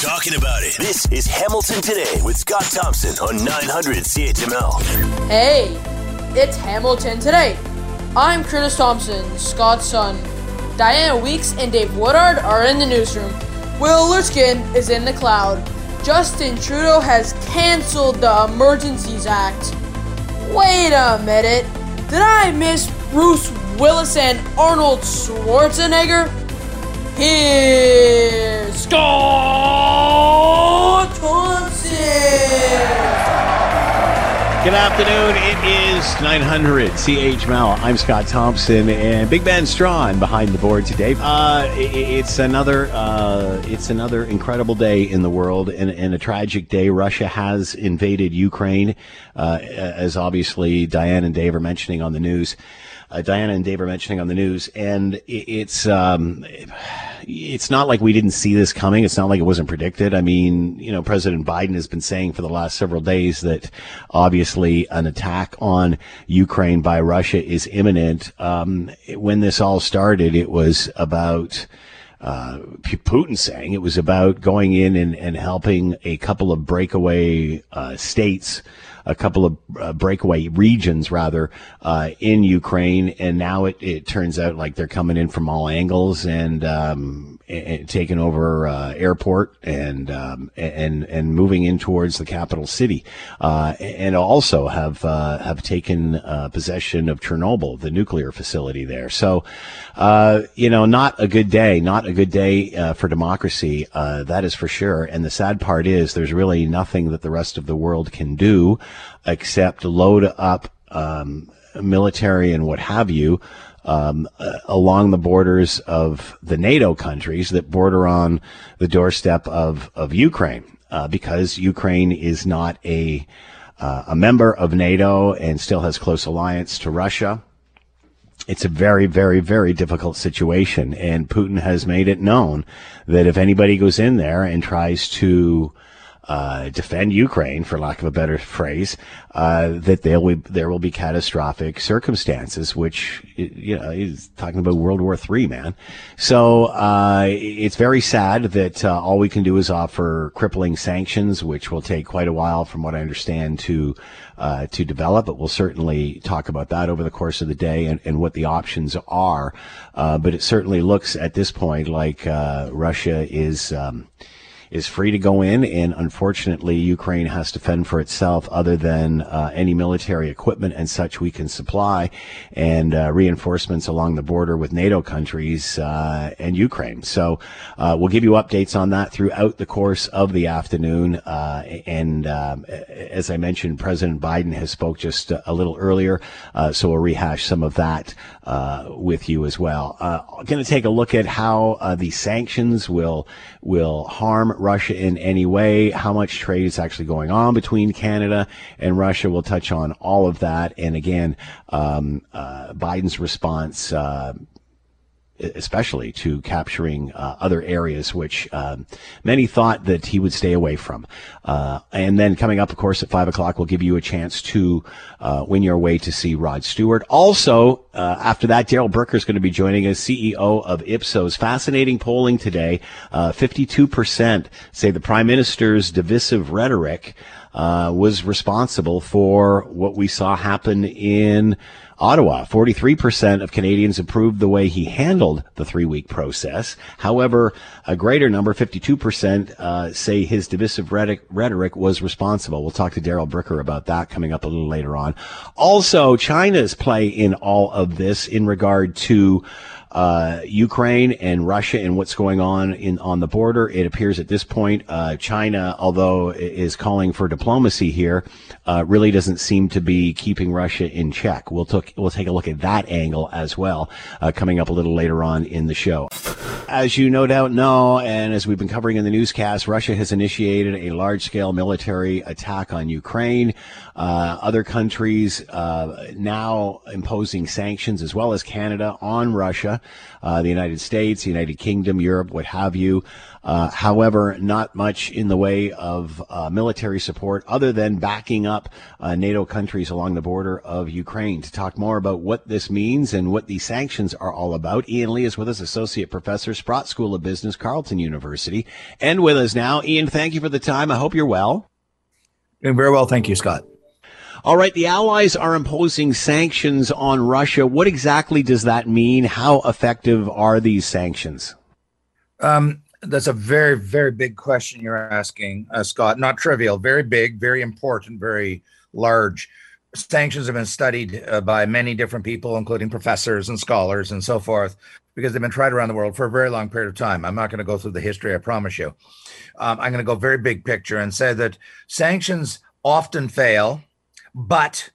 talking about it. This is Hamilton Today with Scott Thompson on 900 CHML. Hey, it's Hamilton Today. I'm Curtis Thompson, Scott's son. Diana Weeks and Dave Woodard are in the newsroom. Will Lurchkin is in the cloud. Justin Trudeau has canceled the Emergencies Act. Wait a minute. Did I miss Bruce Willis and Arnold Schwarzenegger? Here's Scott Thompson. Good afternoon. It is 900 CHML. I'm Scott Thompson and Big Ben Strawn behind the board today. Uh, it, it's another uh, it's another incredible day in the world and, and a tragic day. Russia has invaded Ukraine, uh, as obviously Diane and Dave are mentioning on the news uh, Diana and Dave are mentioning on the news, and it's um, it's not like we didn't see this coming. It's not like it wasn't predicted. I mean, you know, President Biden has been saying for the last several days that obviously an attack on Ukraine by Russia is imminent. Um, when this all started, it was about. Uh, Putin saying it was about going in and, and helping a couple of breakaway uh, states a couple of uh, breakaway regions rather uh, in Ukraine, and now it, it turns out like they're coming in from all angles and um, taking over uh, airport and um, and and moving in towards the capital city, uh, and also have uh, have taken uh, possession of Chernobyl, the nuclear facility there. So, uh, you know, not a good day, not a good day uh, for democracy. that is for sure. And the sad part is, there's really nothing that the rest of the world can do except load up um, military and what have you um, uh, along the borders of the NATO countries that border on the doorstep of of Ukraine, uh, because Ukraine is not a uh, a member of NATO and still has close alliance to Russia. It's a very, very, very difficult situation, and Putin has made it known that if anybody goes in there and tries to uh, defend Ukraine, for lack of a better phrase, uh, that there will there will be catastrophic circumstances. Which you know he's talking about World War III, man. So uh, it's very sad that uh, all we can do is offer crippling sanctions, which will take quite a while, from what I understand, to uh, to develop. But we'll certainly talk about that over the course of the day and, and what the options are. Uh, but it certainly looks at this point like Russia is. Um, is free to go in, and unfortunately, Ukraine has to fend for itself. Other than uh, any military equipment and such we can supply, and uh, reinforcements along the border with NATO countries uh, and Ukraine. So uh, we'll give you updates on that throughout the course of the afternoon. Uh, and um, as I mentioned, President Biden has spoke just a little earlier, uh, so we'll rehash some of that with you as well. going to take a look at how the sanctions will will harm Russia in any way, how much trade is actually going on between Canada and Russia. We'll touch on all of that. And again, um, uh, Biden's response, uh, especially to capturing uh, other areas which um, many thought that he would stay away from. Uh, and then coming up, of course, at five o'clock, we'll give you a chance to uh, win your way to see Rod Stewart. Also, uh, after that, Darrell Bricker is going to be joining us, CEO of Ipsos. Fascinating polling today. 52% uh, say the prime minister's divisive rhetoric uh, was responsible for what we saw happen in Ottawa, 43% of Canadians approved the way he handled the three week process. However, a greater number, 52%, uh, say his divisive rhetoric was responsible. We'll talk to Darrell Bricker about that coming up a little later on. Also, China's play in all of this in regard to uh, Ukraine and Russia and what's going on in on the border. It appears at this point, uh, China, although is calling for diplomacy here, uh, really doesn't seem to be keeping Russia in check. We'll, took, we'll take a look at that angle as well, uh, coming up a little later on in the show. As you no doubt know, and as we've been covering in the newscast, Russia has initiated a large scale military attack on Ukraine. Uh, other countries uh, now imposing sanctions, as well as Canada, on Russia, uh, the United States, the United Kingdom, Europe, what have you. Uh, however, not much in the way of uh, military support other than backing up uh, NATO countries along the border of Ukraine. To talk more about what this means and what these sanctions are all about, Ian Lee is with us, Associate Professor, Sprott School of Business, Carleton University, and with us now. Ian, thank you for the time. I hope you're well. Doing very well. Thank you, Scott. All right. The Allies are imposing sanctions on Russia. What exactly does that mean? How effective are these sanctions? Um, that's a very, very big question you're asking, uh, Scott. Not trivial, very big, very important, very large. Sanctions have been studied uh, by many different people, including professors and scholars and so forth, because they've been tried around the world for a very long period of time. I'm not going to go through the history, I promise you. Um, I'm going to go very big picture and say that sanctions often fail, but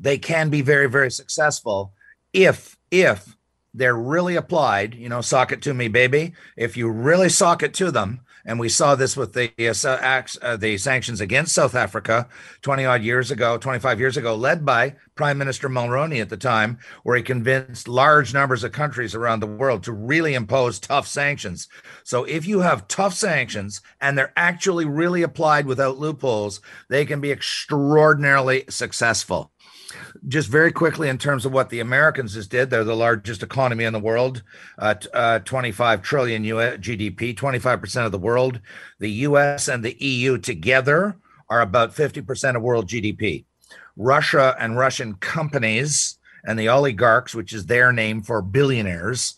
they can be very, very successful if if they're really applied, you know, sock it to me, baby. If you really sock it to them, and we saw this with the uh, uh, the sanctions against South Africa 20 odd years ago, 25 years ago, led by Prime Minister Mulroney at the time, where he convinced large numbers of countries around the world to really impose tough sanctions. So if you have tough sanctions and they're actually really applied without loopholes, they can be extraordinarily successful just very quickly in terms of what the Americans just did, they're the largest economy in the world, uh, uh, 25 trillion US GDP, 25% of the world. The US and the EU together are about 50% of world GDP. Russia and Russian companies and the oligarchs, which is their name for billionaires,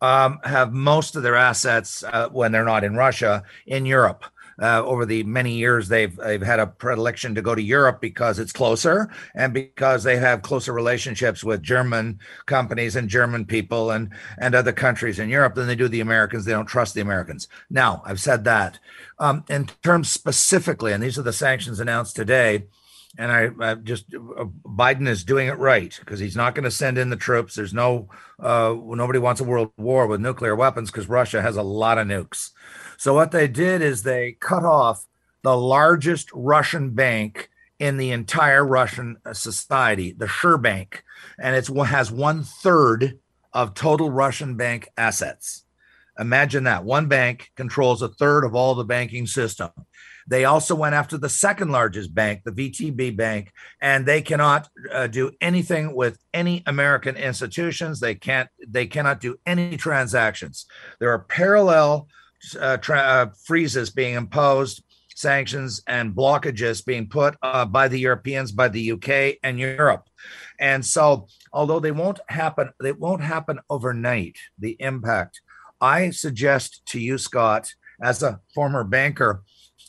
um, have most of their assets uh, when they're not in Russia in Europe uh, over the many years they've they've had a predilection to go to Europe because it's closer and because they have closer relationships with German companies and German people and and other countries in Europe than they do the Americans. They don't trust the Americans. Now I've said that. Um, in terms specifically, and these are the sanctions announced today and I, I, just uh, Biden is doing it right because he's not going to send in the troops. There's no uh, nobody wants a world war with nuclear weapons because Russia has a lot of nukes. So what they did is they cut off the largest Russian bank in the entire Russian uh, society, the Sberbank, and it has one third of total Russian bank assets. Imagine that one bank controls a third of all the banking system. They also went after the second largest bank, the VTB bank, and they cannot uh, do anything with any American institutions. They can't. They cannot do any transactions. There are parallel uh, tra- uh, freezes being imposed, sanctions and blockages being put uh, by the Europeans, by the UK and Europe. And so, although they won't happen, they won't happen overnight. The impact. I suggest to you, Scott, as a former banker,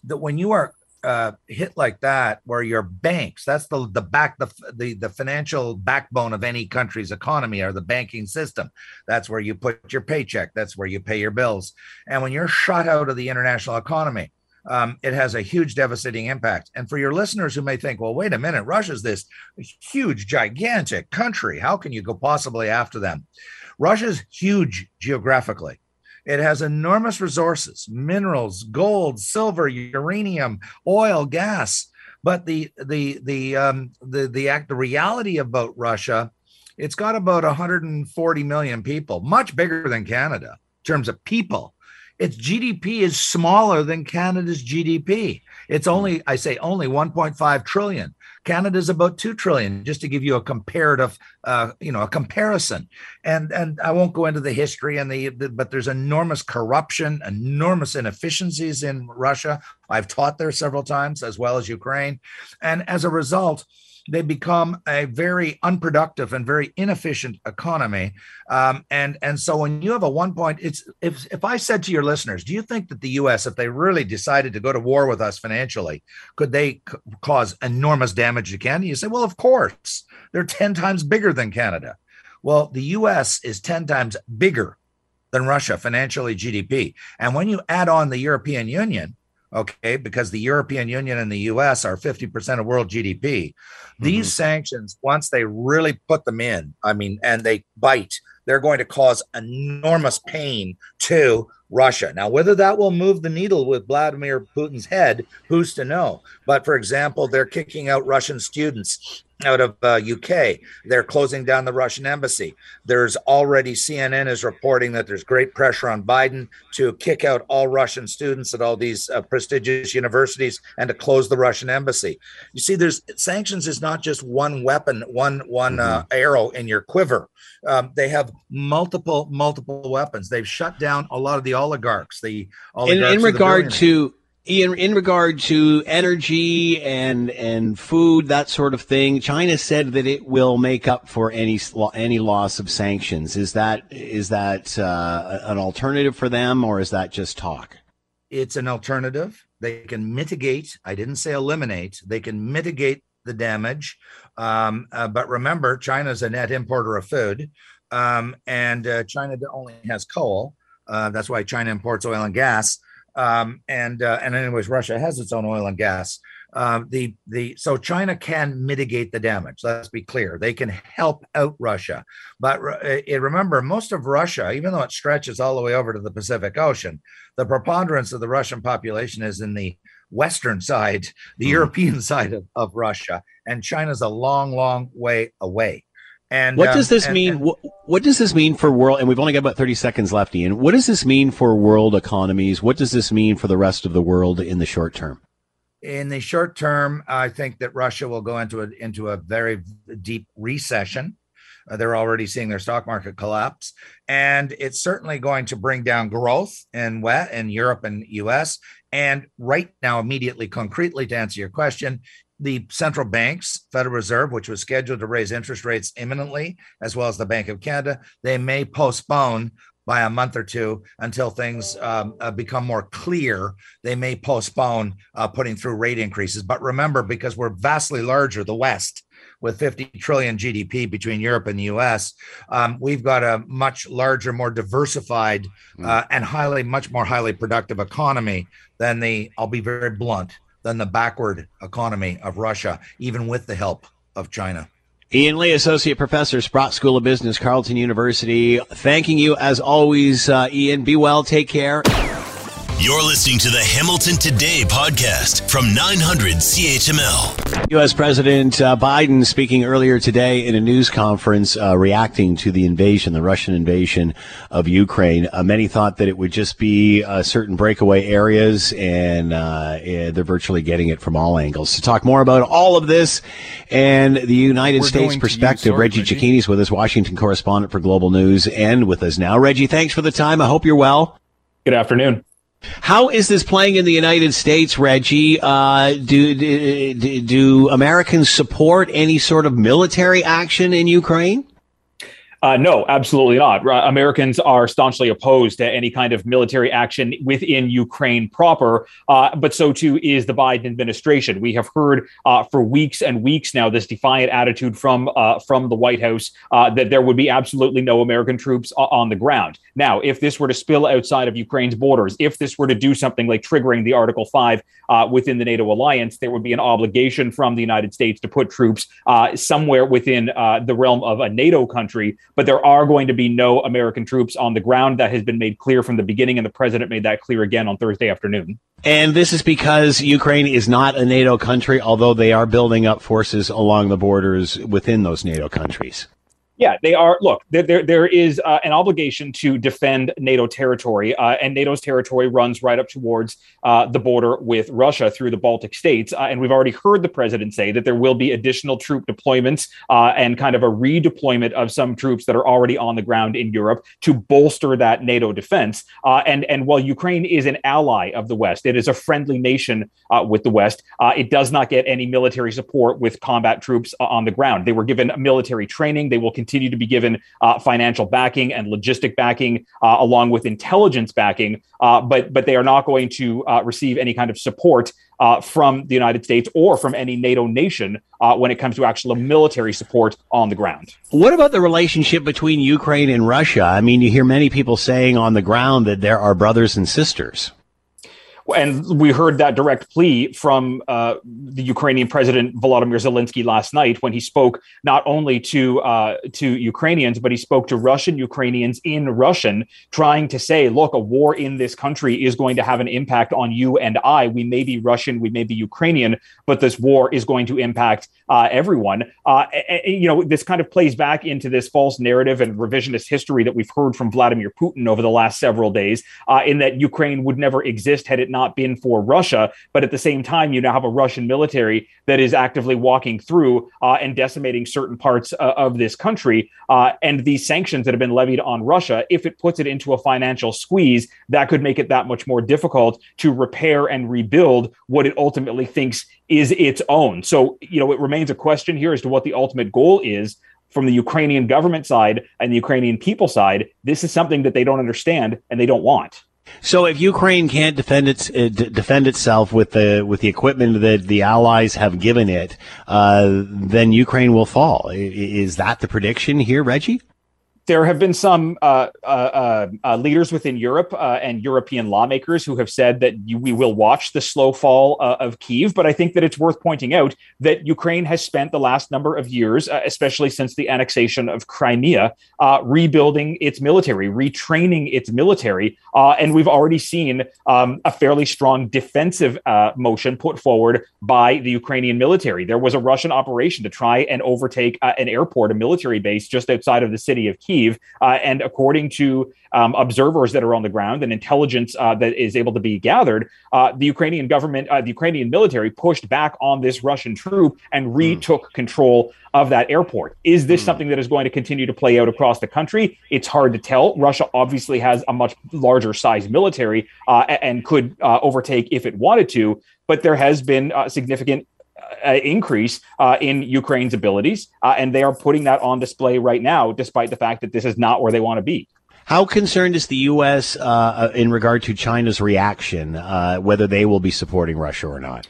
that when you are uh, hit like that, where your banks, that's the the back the, the the financial backbone of any country's economy or the banking system. That's where you put your paycheck. That's where you pay your bills. And when you're shot out of the international economy, um, it has a huge devastating impact. And for your listeners who may think, well, wait a minute, Russia's this huge, gigantic country. How can you go possibly after them? Russia's huge geographically. It has enormous resources, minerals, gold, silver, uranium, oil, gas. But the the the um, the the act the reality about Russia, it's got about 140 million people, much bigger than Canada in terms of people. Its GDP is smaller than Canada's GDP. It's only, I say, only 1.5 trillion. Canada's about 2 trillion, just to give you a comparative, uh, you know, a comparison. And and I won't go into the history and the, the, but there's enormous corruption, enormous inefficiencies in Russia. I've taught there several times, as well as Ukraine. And as a result, they become a very unproductive and very inefficient economy. Um, and and so when you have a one point, it's if if I said to your listeners, do you think that the U.S. if they really decided to go to war with us financially, could they c- cause enormous damage to Canada? You say, well, of course, they're ten times bigger than Canada. Well, the U.S. is ten times bigger than Russia financially GDP, and when you add on the European Union okay, because the European Union and the US are 50% of world GDP. Mm-hmm. These sanctions, once they really put them in, I mean, and they bite, they're going to cause enormous pain to Russia. Now, whether that will move the needle with Vladimir Putin's head, who's to know? But for example, they're kicking out Russian students out of uh, UK. They're closing down the Russian embassy. There's already CNN is reporting that there's great pressure on Biden to kick out all Russian students at all these uh, prestigious universities and to close the Russian embassy. You see, there's sanctions is not just one weapon, one one uh, mm-hmm. arrow in your quiver. Um, they have multiple multiple weapons. They've shut down a lot of the oligarchs. The oligarchs in, in regard to Ian, in regard to energy and and food, that sort of thing, China said that it will make up for any any loss of sanctions. Is that is that uh, an alternative for them, or is that just talk? It's an alternative. They can mitigate. I didn't say eliminate. They can mitigate the damage. Um, uh, but remember, China is a net importer of food, um, and uh, China only has coal. Uh, that's why China imports oil and gas. Um, and uh, and anyways, Russia has its own oil and gas. Um, the the so China can mitigate the damage. Let's be clear; they can help out Russia. But uh, remember, most of Russia, even though it stretches all the way over to the Pacific Ocean, the preponderance of the Russian population is in the western side, the mm. European side of, of Russia, and China's a long, long way away. And what does um, this and, mean? And, what, what, does this mean for world? And we've only got about thirty seconds left, Ian. What does this mean for world economies? What does this mean for the rest of the world in the short term? In the short term, I think that Russia will go into a into a very deep recession. Uh, they're already seeing their stock market collapse, and it's certainly going to bring down growth in wet in Europe and U.S. And right now, immediately, concretely, to answer your question, the central banks, Federal Reserve, which was scheduled to raise interest rates imminently, as well as the Bank of Canada, they may postpone by a month or two until things um, uh, become more clear. They may postpone uh, putting through rate increases. But remember, because we're vastly larger, the West, with 50 trillion GDP between Europe and the US, um, we've got a much larger, more diversified, hmm. uh, and highly, much more highly productive economy than the, I'll be very blunt, than the backward economy of Russia, even with the help of China. Ian Lee, Associate Professor, Sprott School of Business, Carleton University. Thanking you as always, uh, Ian. Be well. Take care. You're listening to the Hamilton Today podcast from 900 CHML. U.S. President uh, Biden speaking earlier today in a news conference uh, reacting to the invasion, the Russian invasion of Ukraine. Uh, many thought that it would just be uh, certain breakaway areas, and uh, eh, they're virtually getting it from all angles. To talk more about all of this and the United We're States perspective, Reggie, Reggie Cecchini is with us, Washington correspondent for Global News, and with us now. Reggie, thanks for the time. I hope you're well. Good afternoon. How is this playing in the United States, Reggie? Uh, do, do, do Americans support any sort of military action in Ukraine? Uh, no, absolutely not. Americans are staunchly opposed to any kind of military action within Ukraine proper, uh, but so too is the Biden administration. We have heard uh, for weeks and weeks now this defiant attitude from uh, from the White House uh, that there would be absolutely no American troops on the ground. Now, if this were to spill outside of Ukraine's borders, if this were to do something like triggering the Article Five within the NATO alliance, there would be an obligation from the United States to put troops somewhere within the realm of a NATO country but there are going to be no American troops on the ground. That has been made clear from the beginning, and the president made that clear again on Thursday afternoon. And this is because Ukraine is not a NATO country, although they are building up forces along the borders within those NATO countries. Yeah, they are. Look, there there, there is uh, an obligation to defend NATO territory, uh, and NATO's territory runs right up towards uh, the border with Russia through the Baltic states. Uh, and we've already heard the president say that there will be additional troop deployments uh, and kind of a redeployment of some troops that are already on the ground in Europe to bolster that NATO defense. Uh, and and while Ukraine is an ally of the West, it is a friendly nation with the West. it does not get any military support with combat troops on the ground. They were given military training. They will continue to be given uh, financial backing and logistic backing, uh, along with intelligence backing. Uh, but but they are not going to uh, receive any kind of support uh, from the United States or from any NATO nation when it comes to actual military support on the ground. What about the relationship between Ukraine and Russia? I mean, you hear many people saying on the ground that there are brothers and sisters. And we heard that direct plea from uh, the Ukrainian President Volodymyr Zelensky last night when he spoke not only to uh, to Ukrainians but he spoke to Russian Ukrainians in Russian, trying to say, "Look, a war in this country is going to have an impact on you and I. We may be Russian, we may be Ukrainian, but this war is going to impact uh, everyone." Uh, you know, this kind of plays back into this false narrative and revisionist history that we've heard from Vladimir Putin over the last several days, uh, in that Ukraine would never exist had it not been for Russia. But at the same time, you now have a Russian military that is actively walking through uh, and decimating certain parts uh, of this country. Uh, and these sanctions that have been levied on Russia, if it puts it into a financial squeeze, that could make it that much more difficult to repair and rebuild what it ultimately thinks is its own. So, you know, it remains a question here as to what the ultimate goal is from the Ukrainian government side and the Ukrainian people side. This is something that they don't understand and they don't want. So if Ukraine can't defend its uh, d- defend itself with the with the equipment that the allies have given it, uh, then Ukraine will fall. Is that the prediction here, Reggie? There have been some uh, uh, uh, uh leaders within Europe uh, and European lawmakers who have said that you, we will watch the slow fall uh, of Kiev. But I think that it's worth pointing out that Ukraine has spent the last number of years, especially since the annexation of Crimea, rebuilding its military, retraining its military. and we've already seen um, a fairly strong defensive motion put forward by the Ukrainian military. There was a Russian operation to try and overtake an airport, a military base just outside of the city of Kiev. Kiev. Uh, and according to um, observers that are on the ground and intelligence uh, that is able to be gathered, uh, the Ukrainian government, uh, the Ukrainian military pushed back on this Russian troop and hmm. retook mm. control of that airport. Is this mm. something that is going to continue to play out across the country? It's hard to tell. Russia obviously has a much larger size military uh, and could uh, overtake if it wanted to, but there has been significant uh, increase uh, in Ukraine's abilities, uh, and they are putting that on display right now, despite the fact that this is not where they want to be. How concerned is the U.S. Uh, uh, in regard to China's reaction, uh, whether they will be supporting Russia or not?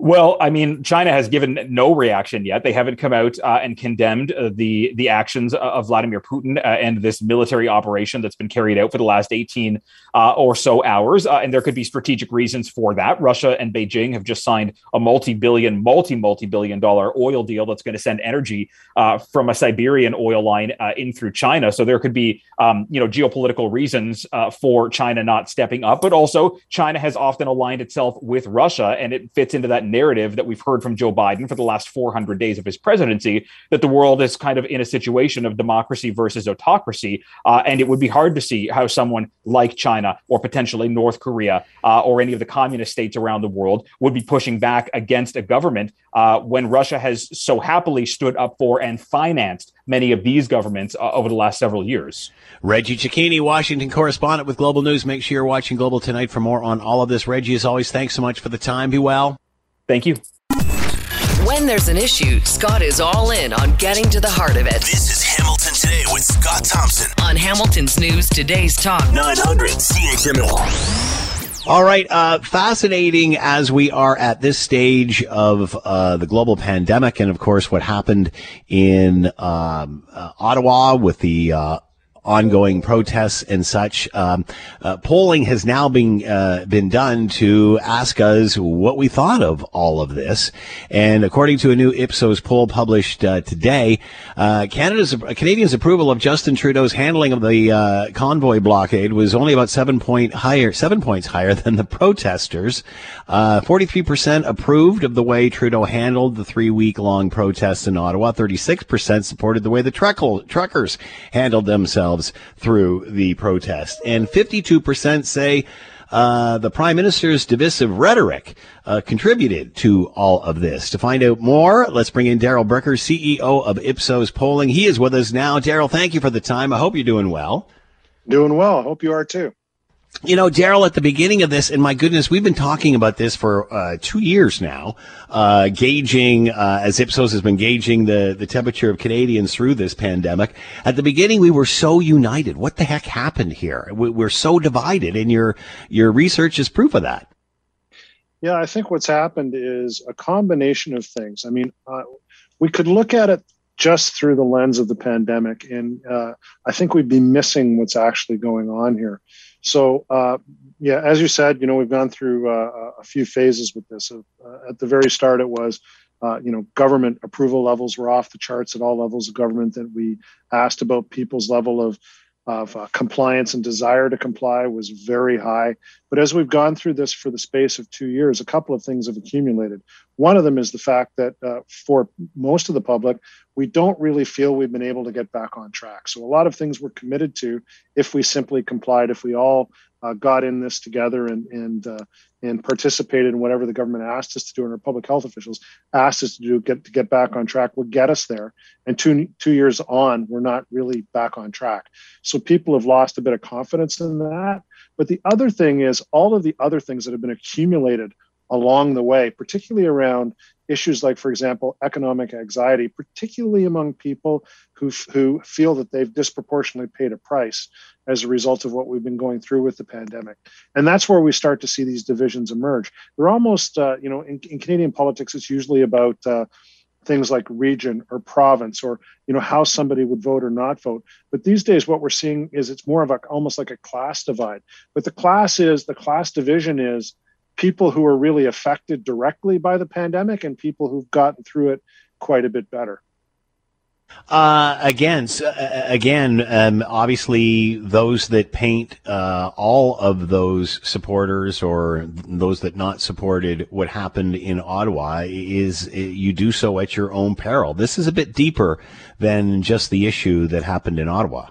Well, I mean, China has given no reaction yet. They haven't come out uh, and condemned uh, the the actions of Vladimir Putin uh, and this military operation that's been carried out for the last 18 uh, or so hours. Uh, and there could be strategic reasons for that. Russia and Beijing have just signed a multi-billion, multi-multi-billion dollar oil deal that's going to send energy uh, from a Siberian oil line in through China. So there could be, um, you know, geopolitical reasons for China not stepping up. But also, China has often aligned itself with Russia, and it fits into that narrative that we've heard from Joe Biden for the last 400 days of his presidency that the world is kind of in a situation of democracy versus autocracy. Uh, and it would be hard to see how someone like China or potentially North Korea uh, or any of the communist states around the world would be pushing back against a government uh, when Russia has so happily stood up for and financed many of these governments uh, over the last several years. Reggie Cecchini, Washington correspondent with Global News. Make sure you're watching Global tonight for more on all of this. Reggie, as always, thanks so much for the time. Be well. Thank you. When there's an issue, Scott is all in on getting to the heart of it. This is Hamilton Today with Scott Thompson on Hamilton's News Today's Talk 900 CHML. All right, uh, fascinating as we are at this stage of uh, the global pandemic, and of course, what happened in um, uh, Ottawa with the uh, ongoing protests and such. Um, uh, polling has now been uh, been done to ask us what we thought of all of this. And according to a new Ipsos poll published uh, today, uh, Canada's Canadians' approval of Justin Trudeau's handling of the uh, convoy blockade was only about seven point higher, seven points higher than the protesters. Uh, forty-three percent approved of the way Trudeau handled the three-week-long protests in Ottawa. Thirty-six percent supported the way the truckers handled themselves themselves through the protest. And 52% say uh, the prime minister's divisive rhetoric uh, contributed to all of this. To find out more, let's bring in Darrell Bricker, CEO of Ipsos Polling. He is with us now. Darrell, thank you for the time. I hope you're doing well. Doing well. I hope you are too. You know, Darrell, at the beginning of this, and my goodness, we've been talking about this for uh, two years now, uh, gauging, uh, as Ipsos has been gauging the, the temperature of Canadians through this pandemic. At the beginning, we were so united. What the heck happened here? We're so divided, and your, your research is proof of that. Yeah, I think what's happened is a combination of things. I mean, uh, we could look at it just through the lens of the pandemic, and uh, I think we'd be missing what's actually going on here So, uh, yeah, as you said, you know, we've gone through uh, a few phases with this. Uh, at the very start, it was, uh, you know, government approval levels were off the charts at all levels of government. That we asked about people's level of of uh, compliance and desire to comply was very high. But as we've gone through this for the space of two years, a couple of things have accumulated. One of them is the fact that uh, for most of the public, we don't really feel we've been able to get back on track. So a lot of things we're committed to if we simply complied, if we all uh, got in this together and and uh, and participated in whatever the government asked us to do and our public health officials asked us to do get to get back on track will get us there. And two two years on we're not really back on track. So people have lost a bit of confidence in that. But the other thing is all of the other things that have been accumulated along the way particularly around issues like, for example, economic anxiety, particularly among people who, who feel that they've disproportionately paid a price as a result of what we've been going through with the pandemic. And that's where we start to see these divisions emerge. They're almost, uh, you know, in, in, Canadian politics, it's usually about uh, things like region or province or, you know, how somebody would vote or not vote. But these days, what we're seeing is it's more of a, almost like a class divide. But the class is, the class division is, people who are really affected directly by the pandemic and people who've gotten through it quite a bit better. Uh, again, uh, again, um, obviously, those that paint uh, all of those supporters or those that not supported what happened in Ottawa is uh, you do so at your own peril. This is a bit deeper than just the issue that happened in Ottawa.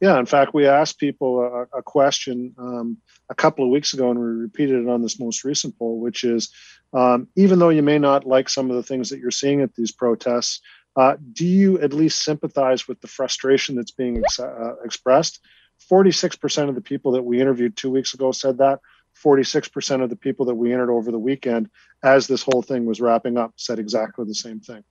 Yeah, in fact, we asked people a, a question um, a couple of weeks ago, and we repeated it on this most recent poll, which is um, even though you may not like some of the things that you're seeing at these protests, uh, do you at least sympathize with the frustration that's being ex- uh, expressed? 46% of the people that we interviewed two weeks ago said that. 46% of the people that we entered over the weekend, as this whole thing was wrapping up, said exactly the same thing.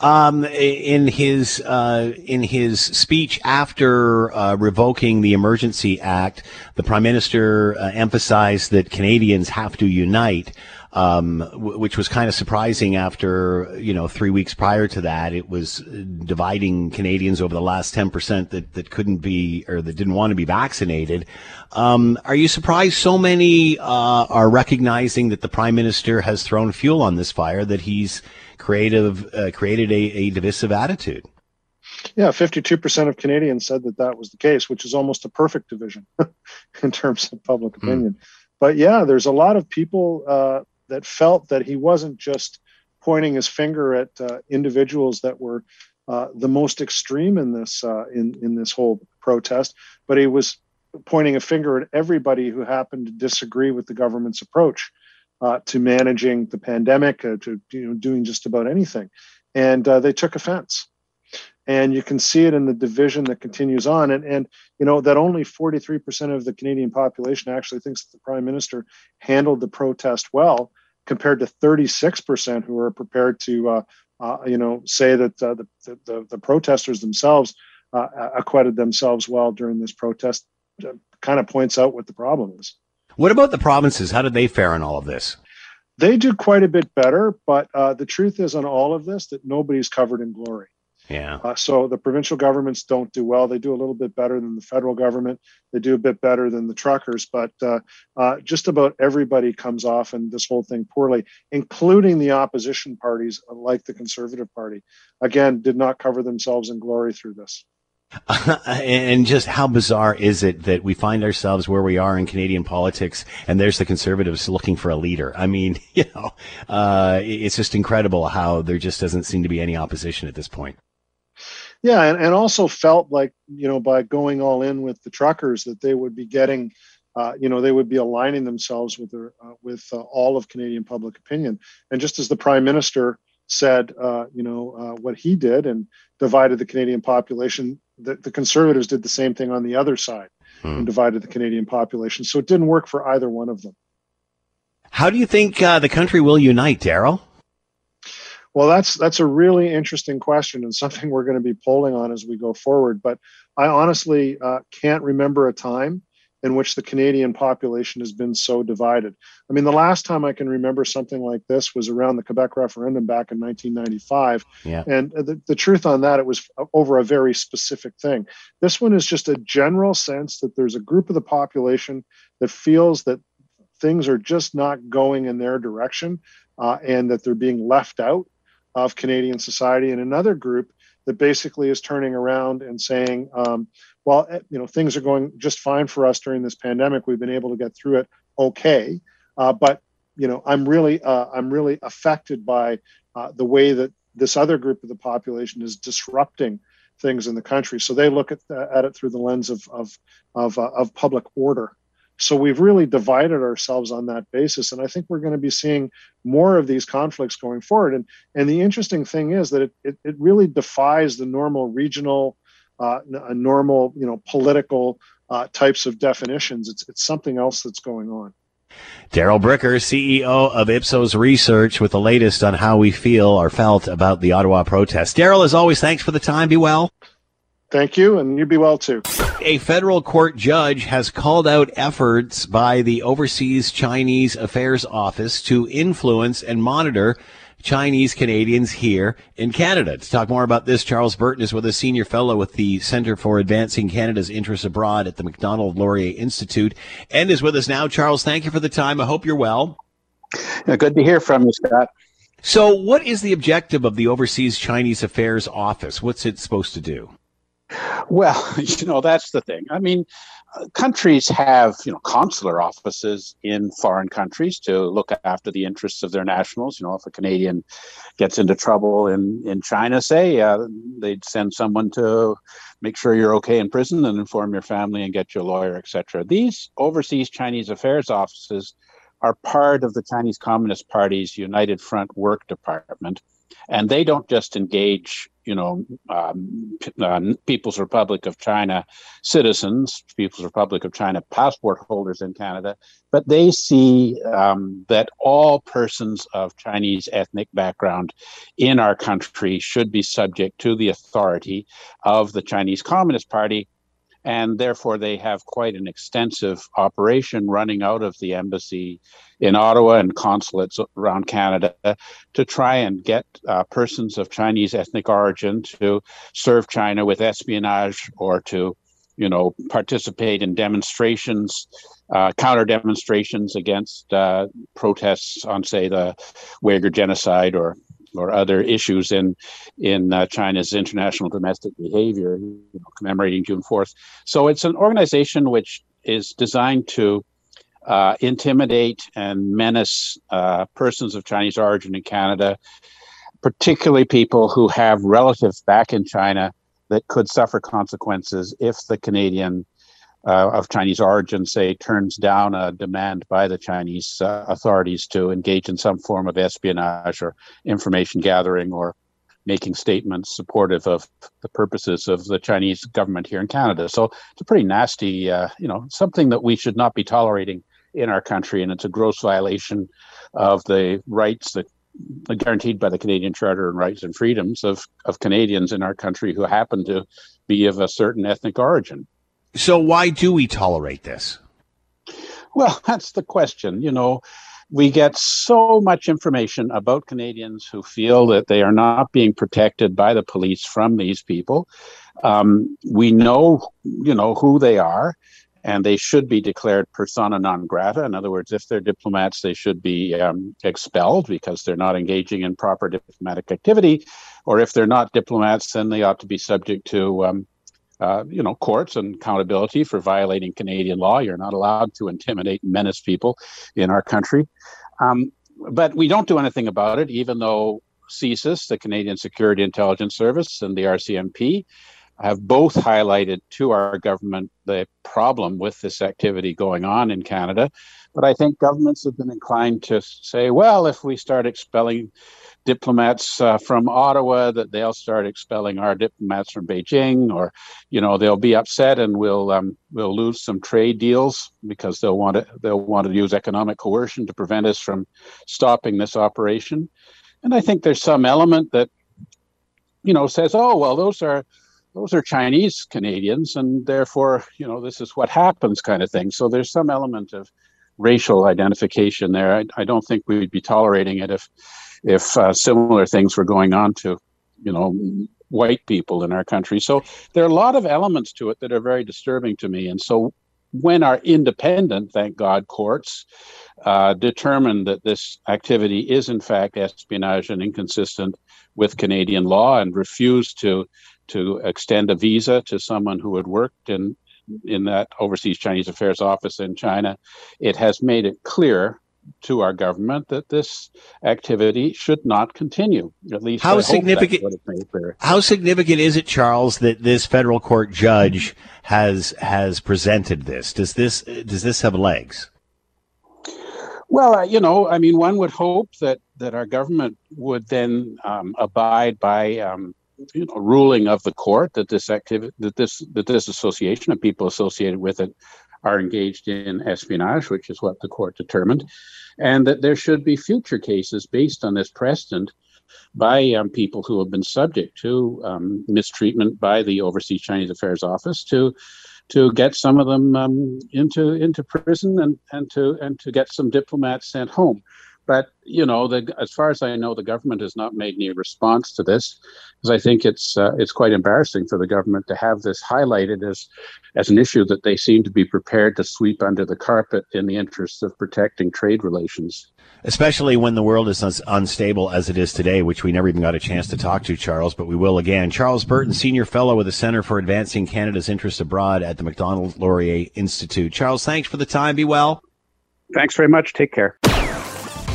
Um, in his uh, in his speech after uh, revoking the Emergency Act, the Prime Minister uh, emphasized that Canadians have to unite. Um, which was kind of surprising after, you know, three weeks prior to that, it was dividing Canadians over the last 10% that, that couldn't be or that didn't want to be vaccinated. Um, are you surprised so many uh, are recognizing that the Prime Minister has thrown fuel on this fire, that he's creative uh, created a, a divisive attitude. Yeah, 52% of Canadians said that that was the case, which is almost a perfect division in terms of public hmm. opinion. But yeah, there's a lot of people uh, that felt that he wasn't just pointing his finger at uh, individuals that were uh, the most extreme in this uh, in in this whole protest, but he was pointing a finger at everybody who happened to disagree with the government's approach uh, to managing the pandemic, uh, to you know, doing just about anything. And uh, they took offense. And you can see it in the division that continues on. And, and you know, that only 43% of the Canadian population actually thinks that the prime minister handled the protest well, compared to 36% who are prepared to, uh, you know, say that the, the, the, protesters themselves acquitted themselves well during this protest. kind of points out what the problem is. What about the provinces? How did they fare in all of this? They do quite a bit better, but uh, the truth is on all of this that nobody's covered in glory. Yeah. Uh, so the provincial governments don't do well. They do a little bit better than the federal government. They do a bit better than the truckers, but uh, uh, just about everybody comes off in this whole thing poorly, including the opposition parties like the Conservative Party. Again, did not cover themselves in glory through this. and just how bizarre is it that we find ourselves where we are in Canadian politics, and there's the Conservatives looking for a leader. I mean, you know, uh, it's just incredible how there just doesn't seem to be any opposition at this point. Yeah, and, and also felt like you know by going all in with the truckers that they would be getting. Uh, you know they would be aligning themselves with their, uh, with uh, all of Canadian public opinion, and just as the Prime Minister said, uh, you know, what he did and divided the Canadian population. The, the Conservatives did the same thing on the other side hmm. and divided the Canadian population. So it didn't work for either one of them. How do you think uh, the country will unite, Darrell? Well, that's that's a really interesting question and something we're going to be polling on as we go forward. But I honestly uh, can't remember a time in which the Canadian population has been so divided. I mean, the last time I can remember something like this was around the Quebec referendum back in 1995. Yeah. And the, the truth on that, it was over a very specific thing. This one is just a general sense that there's a group of the population that feels that things are just not going in their direction uh, and that they're being left out of Canadian society, and another group that basically is turning around and saying, um, well, eh, you know, things are going just fine for us during this pandemic. We've been able to get through it okay, uh, but you know, I'm really, uh, I'm really affected by uh, the way that this other group of the population is disrupting things in the country. So they look at, uh, at it through the lens of of of, uh, of public order so we've really divided ourselves on that basis. And I think we're going to be seeing more of these conflicts going forward. And, and the interesting thing is that it, it, it really defies the normal regional, uh, normal, you know, political uh, types of definitions. It's, it's something else that's going on. Darrell Bricker, CEO of Ipsos Research, with the latest on how we feel or felt about the Ottawa protest. Darrell, as always, thanks for the time. Be well. Thank you, and you be well too. A federal court judge has called out efforts by the Overseas Chinese Affairs Office to influence and monitor Chinese Canadians here in Canada. To talk more about this, Charles Burton is with a senior fellow with the Center for Advancing Canada's Interests Abroad at the Macdonald Laurier Institute and is with us now. Charles, thank you for the time. I hope you're well. Yeah, good to hear from you, Scott. So, what is the objective of the Overseas Chinese Affairs Office? What's it supposed to do? Well, you know, that's the thing. I mean, countries have, you know, consular offices in foreign countries to look after the interests of their nationals. You know, if a Canadian gets into trouble in, in China, say, uh, they'd send someone to make sure you're okay in prison and inform your family and get your lawyer, etc. These overseas Chinese affairs offices are part of the Chinese Communist Party's United Front Work Department and they don't just engage you know um, uh, people's republic of china citizens people's republic of china passport holders in canada but they see um, that all persons of chinese ethnic background in our country should be subject to the authority of the chinese communist party and therefore they have quite an extensive operation running out of the embassy in Ottawa and consulates around Canada to try and get uh, persons of Chinese ethnic origin to serve China with espionage or to, you know, participate in demonstrations, uh, counter demonstrations against uh, protests on, say, the Uyghur genocide or or other issues in in uh, China's international domestic behavior, you know, commemorating June 4th. So it's an organization which is designed to uh, intimidate and menace uh, persons of Chinese origin in Canada, particularly people who have relatives back in China that could suffer consequences if the Canadian uh, of Chinese origin, say, turns down a demand by the Chinese uh, authorities to engage in some form of espionage or information gathering or making statements supportive of the purposes of the Chinese government here in Canada. So it's a pretty nasty, uh, you know, something that we should not be tolerating in our country, and it's a gross violation of the rights that are guaranteed by the Canadian Charter and Rights and Freedoms of, of Canadians in our country who happen to be of a certain ethnic origin. So why do we tolerate this? Well, that's the question. You know, we get so much information about Canadians who feel that they are not being protected by the police from these people. Um, we know, you know, who they are, and they should be declared persona non grata. In other words, if they're diplomats, they should be um, expelled because they're not engaging in proper diplomatic activity. Or if they're not diplomats, then they ought to be subject to um, uh, you know, courts and accountability for violating Canadian law. You're not allowed to intimidate and menace people in our country. Um, but we don't do anything about it, even though CSIS, the Canadian Security Intelligence Service, and the RCMP have both highlighted to our government the problem with this activity going on in Canada. But I think governments have been inclined to say, well, if we start expelling diplomats uh, from Ottawa that they'll start expelling our diplomats from Beijing, or you know they'll be upset and we'll um, we'll lose some trade deals because they'll want to they'll want to use economic coercion to prevent us from stopping this operation. And I think there's some element that you know says, oh well, those are those are Chinese Canadians, and therefore, you know, this is what happens, kind of thing. So there's some element of racial identification there. I, I don't think we'd be tolerating it if if uh, similar things were going on to, you know, white people in our country. So there are a lot of elements to it that are very disturbing to me. And so when our independent, thank God, courts uh, determine that this activity is in fact espionage and inconsistent with Canadian law and refuse to to extend a visa to someone who had worked in in that overseas Chinese affairs office in China, it has made it clear to our government that this activity should not continue. At least how I significant how significant is it, Charles, that this federal court judge has has presented this? Does this does this have legs? Well, uh, you know, I mean, one would hope that that our government would then um, abide by. Um, you know, ruling of the court that this activity, that this that this association of people associated with it are engaged in espionage, which is what the court determined, and that there should be future cases based on this precedent by um, people who have been subject to um, mistreatment by the Overseas Chinese Affairs Office to to get some of them um, into into prison and, and to and to get some diplomats sent home. But you know, the, as far as I know, the government has not made any response to this, because I think it's uh, it's quite embarrassing for the government to have this highlighted as as an issue that they seem to be prepared to sweep under the carpet in the interests of protecting trade relations. Especially when the world is as unstable as it is today, which we never even got a chance to talk to, Charles, but we will again. Charles Burton, Senior Fellow with the Center for Advancing Canada's Interests Abroad at the Macdonald Laurier Institute. Charles, thanks for the time. Be well. Thanks very much. Take care.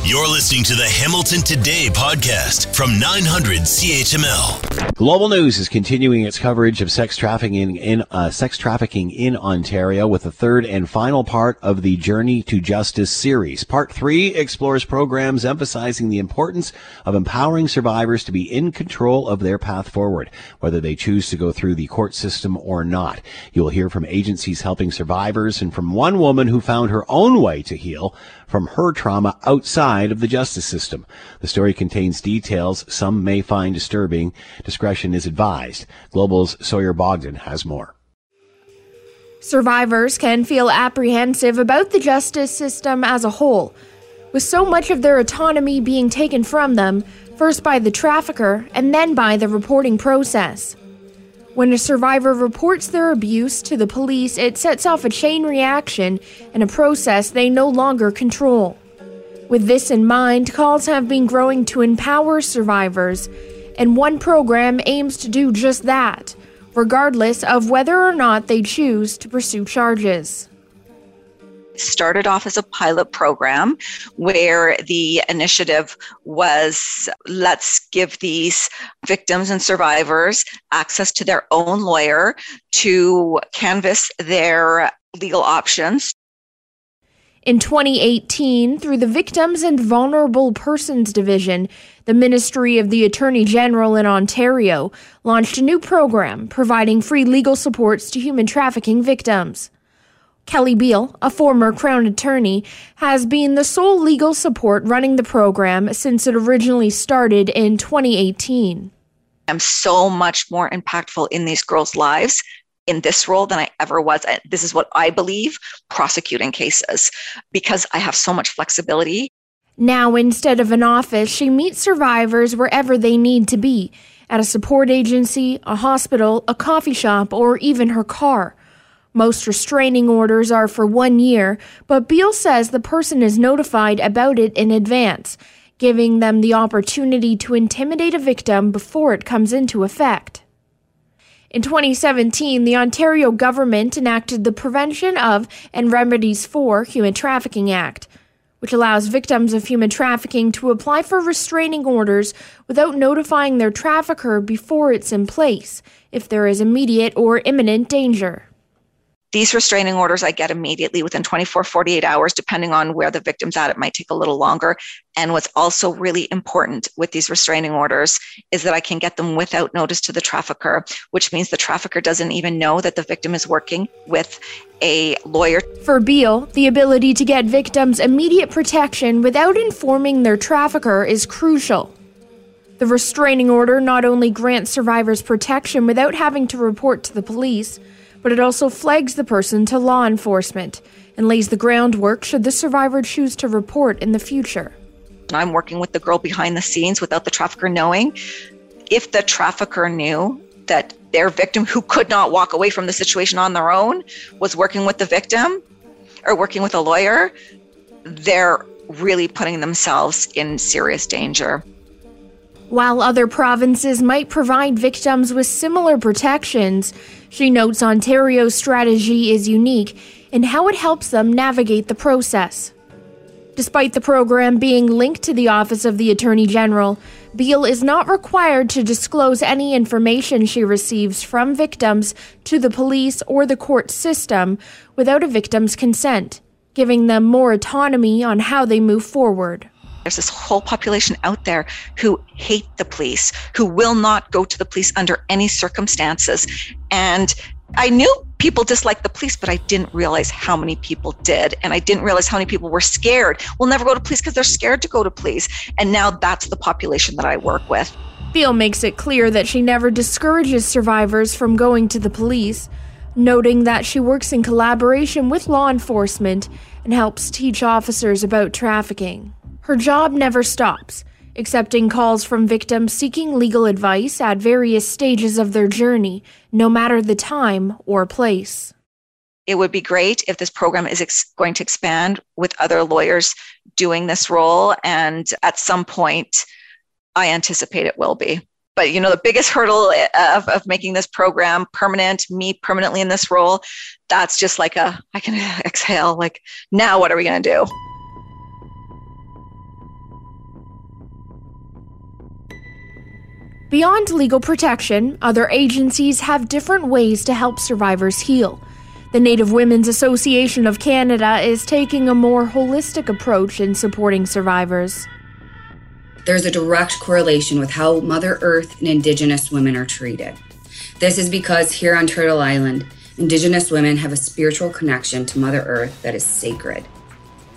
You're listening to the Hamilton Today podcast from 900 CHML. Global News is continuing its coverage of sex trafficking in uh, sex trafficking in Ontario with the third and final part of the Journey to Justice series. Part 3 explores programs emphasizing the importance of empowering survivors to be in control of their path forward, whether they choose to go through the court system or not. You'll hear from agencies helping survivors and from one woman who found her own way to heal from her trauma outside of the justice system. The story contains details some may find disturbing. Discretion is advised. Global's Sawyer Bogdan has more. Survivors can feel apprehensive about the justice system as a whole, with so much of their autonomy being taken from them, first by the trafficker and then by the reporting process. When a survivor reports their abuse to the police, it sets off a chain reaction and a process they no longer control. With this in mind, calls have been growing to empower survivors, and one program aims to do just that, regardless of whether or not they choose to pursue charges started off as a pilot program where the initiative was let's give these victims and survivors access to their own lawyer to canvass their legal options. In 2018, through the Victims and Vulnerable Persons Division, the Ministry of the Attorney General in Ontario launched a new program providing free legal supports to human trafficking victims. Kelly Beal, a former Crown attorney, has been the sole legal support running the program since it originally started in 2018. I'm so much more impactful in these girls' lives in this role than I ever was. This is what I believe prosecuting cases because I have so much flexibility. Now, instead of an office, she meets survivors wherever they need to be at a support agency, a hospital, a coffee shop, or even her car. Most restraining orders are for one year, but Beal says the person is notified about it in advance, giving them the opportunity to intimidate a victim before it comes into effect. In 2017, the Ontario government enacted the Prevention of and Remedies for Human Trafficking Act, which allows victims of human trafficking to apply for restraining orders without notifying their trafficker before it's in place if there is immediate or imminent danger. These restraining orders I get immediately within 24, 48 hours, depending on where the victim's at. It might take a little longer. And what's also really important with these restraining orders is that I can get them without notice to the trafficker, which means the trafficker doesn't even know that the victim is working with a lawyer. For Beal, the ability to get victims immediate protection without informing their trafficker is crucial. The restraining order not only grants survivors protection without having to report to the police, but it also flags the person to law enforcement and lays the groundwork should the survivor choose to report in the future. I'm working with the girl behind the scenes without the trafficker knowing. If the trafficker knew that their victim, who could not walk away from the situation on their own, was working with the victim or working with a lawyer, they're really putting themselves in serious danger. While other provinces might provide victims with similar protections, she notes Ontario's strategy is unique in how it helps them navigate the process. Despite the program being linked to the Office of the Attorney General, Beale is not required to disclose any information she receives from victims to the police or the court system without a victim's consent, giving them more autonomy on how they move forward. There's this whole population out there who hate the police, who will not go to the police under any circumstances. And I knew people disliked the police, but I didn't realize how many people did. And I didn't realize how many people were scared. Will never go to police because they're scared to go to police. And now that's the population that I work with. Beale makes it clear that she never discourages survivors from going to the police, noting that she works in collaboration with law enforcement and helps teach officers about trafficking. Her job never stops, accepting calls from victims seeking legal advice at various stages of their journey, no matter the time or place. It would be great if this program is ex- going to expand with other lawyers doing this role. And at some point, I anticipate it will be. But you know, the biggest hurdle eh, of, of making this program permanent, me permanently in this role, that's just like a I can exhale. Like now, what are we going to do? Beyond legal protection, other agencies have different ways to help survivors heal. The Native Women's Association of Canada is taking a more holistic approach in supporting survivors. There's a direct correlation with how Mother Earth and Indigenous women are treated. This is because here on Turtle Island, Indigenous women have a spiritual connection to Mother Earth that is sacred.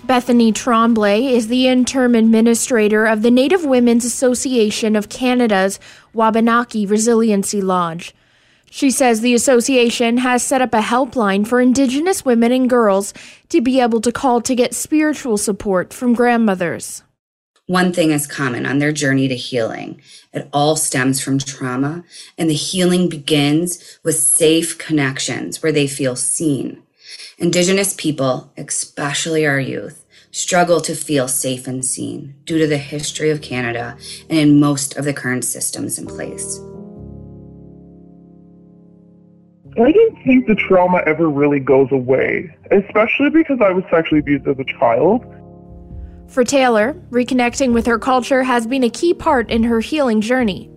Bethany Tremblay is the interim administrator of the Native Women's Association of Canada's Wabanaki Resiliency Lodge. She says the association has set up a helpline for Indigenous women and girls to be able to call to get spiritual support from grandmothers. One thing is common on their journey to healing. It all stems from trauma, and the healing begins with safe connections where they feel seen. Indigenous people, especially our youth, struggle to feel safe and seen due to the history of Canada and in most of the current systems in place. I don't think the trauma ever really goes away, especially because I was sexually abused as a child. For Taylor, reconnecting with her culture has been a key part in her healing journey.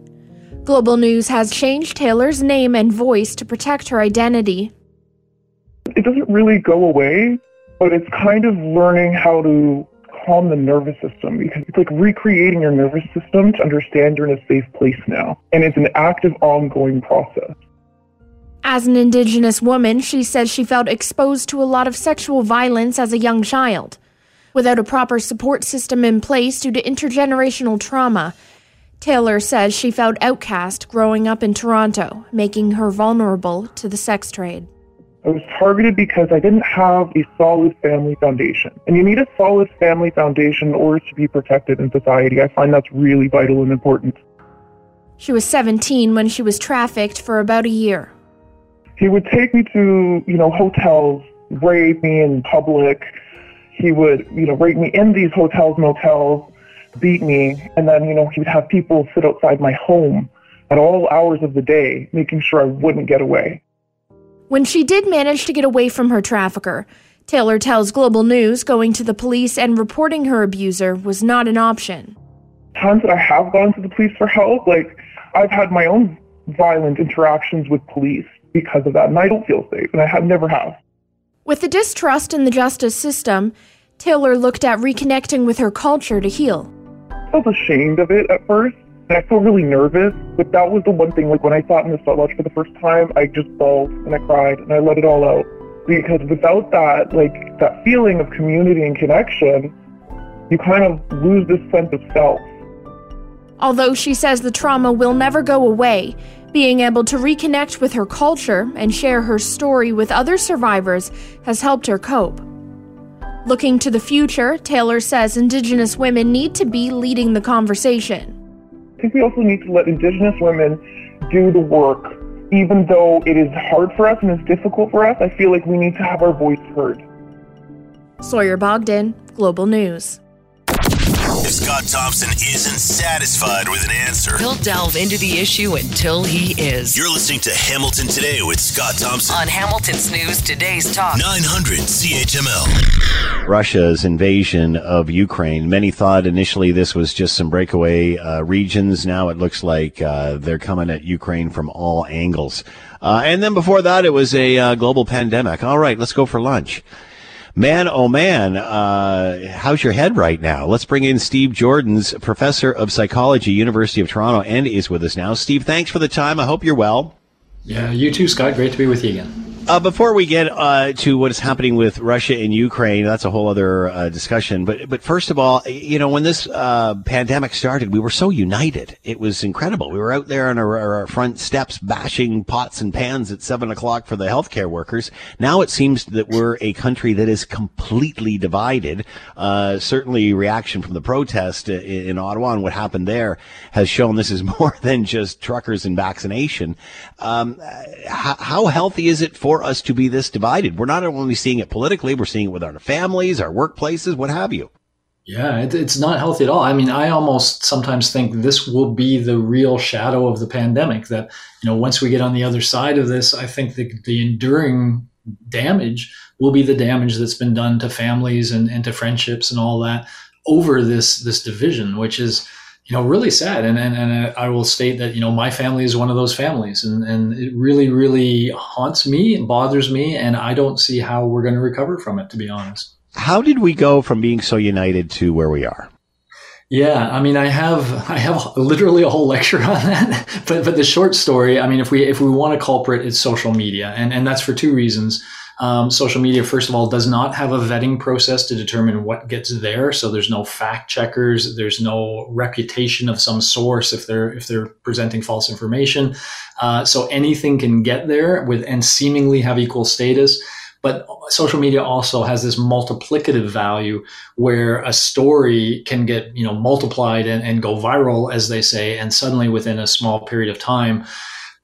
Global News has changed Taylor's name and voice to protect her identity it doesn't really go away, but it's kind of learning how to calm the nervous system because it's like recreating your nervous system to understand you're in a safe place now. And it's an active, ongoing process. As an Indigenous woman, she says she felt exposed to a lot of sexual violence as a young child. Without a proper support system in place due to intergenerational trauma, Taylor says she felt outcast growing up in Toronto, making her vulnerable to the sex trade. I was targeted because I didn't have a solid family foundation. And you need a solid family foundation in order to be protected in society. I find that's really vital and important. She was 17 when she was trafficked for about a year. He would take me to, you know, hotels, rape me in public. He would, you know, rape me in these hotels, motels, beat me, and then, you know, he would have people sit outside my home at all hours of the day, making sure I wouldn't get away. When she did manage to get away from her trafficker, Taylor tells Global News going to the police and reporting her abuser was not an option. Times that I have gone to the police for help, like I've had my own violent interactions with police because of that, and I don't feel safe, and I have never have. With the distrust in the justice system, Taylor looked at reconnecting with her culture to heal. I felt ashamed of it at first, and I felt really nervous, but that was the one thing, like when I sat in the sweat lodge for the first time, I just bawled and I cried and I let it all out. Because without that, like that feeling of community and connection, you kind of lose this sense of self. Although she says the trauma will never go away, being able to reconnect with her culture and share her story with other survivors has helped her cope. Looking to the future, Taylor says Indigenous women need to be leading the conversation. I think we also need to let Indigenous women do the work. Even though it is hard for us and it's difficult for us, I feel like we need to have our voice heard. Sawyer Bogdan, Global News. If Scott Thompson isn't satisfied with an answer, He'll delve into the issue until he is. you're listening to Hamilton Today with Scott Thompson. On Hamilton's News Today's Talk. 900 CHML. Russia's invasion of Ukraine. Many thought initially this was just some breakaway uh, regions. Now it looks like uh, they're coming at Ukraine from all angles. Uh, and then before that, it was a uh, global pandemic. All right, let's go for lunch. Man, oh man, uh, how's your head right now? Let's bring in Steve Joordens professor of psychology, University of Toronto, and is with us now. Steve, thanks for the time. I hope you're well. Yeah, you too, Scott. Great to be with you again. Uh, before we get uh, to what is happening with Russia and Ukraine, that's a whole other uh, discussion. But but first of all, you know, when this uh, pandemic started, we were so united. It was incredible. We were out there on our, our front steps, bashing pots and pans at seven o'clock for the healthcare workers. Now it seems that we're a country that is completely divided. Uh, certainly, reaction from the protest in, in Ottawa and what happened there has shown this is more than just truckers and vaccination. Um, how, how healthy is it for us to be this divided? We're not only seeing it politically, we're seeing it with our families, our workplaces, what have you. Yeah, it, it's not healthy at all. I mean, I almost sometimes think this will be the real shadow of the pandemic. That you know, once we get on the other side of this, I think the, the enduring damage will be the damage that's been done to families and, and to friendships and all that over this this division, which is you know really sad. And, and and uh, I will state that you know my family is one of those families, and and it really really haunts me and bothers me, and I don't see how we're going to recover from it, to be honest. How did we go from being so united to where we are? Yeah, I mean, I have I have literally a whole lecture on that. But but the short story, I mean, if we if we want a culprit, it's social media, and and that's for two reasons. Um, social media, first of all, does not have a vetting process to determine what gets there. So there's no fact checkers. There's no reputation of some source if they're if they're presenting false information. Uh, so anything can get there with and seemingly have equal status. But social media also has this multiplicative value where a story can get you know multiplied and, and go viral, as they say, and suddenly within a small period of time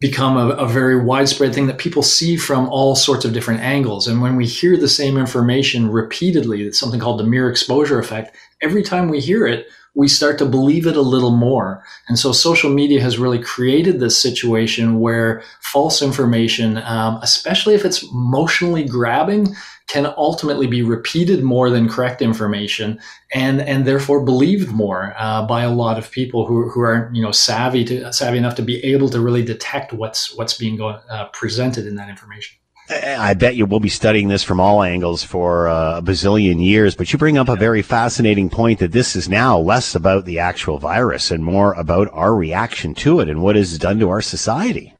become a, a, very widespread thing that people see from all sorts of different angles. And when we hear the same information repeatedly, it's something called the mere exposure effect. Every time we hear it, we start to believe it a little more. And so social media has really created this situation where false information, um, especially if it's emotionally grabbing, can ultimately be repeated more than correct information and and therefore believed more uh, by a lot of people who, who aren't you know savvy to savvy enough to be able to really detect what's what's being uh, presented in that information. I bet you we'll be studying this from all angles for uh, a bazillion years, but you bring up a very fascinating point that this is now less about the actual virus and more about our reaction to it and what it's done to our society.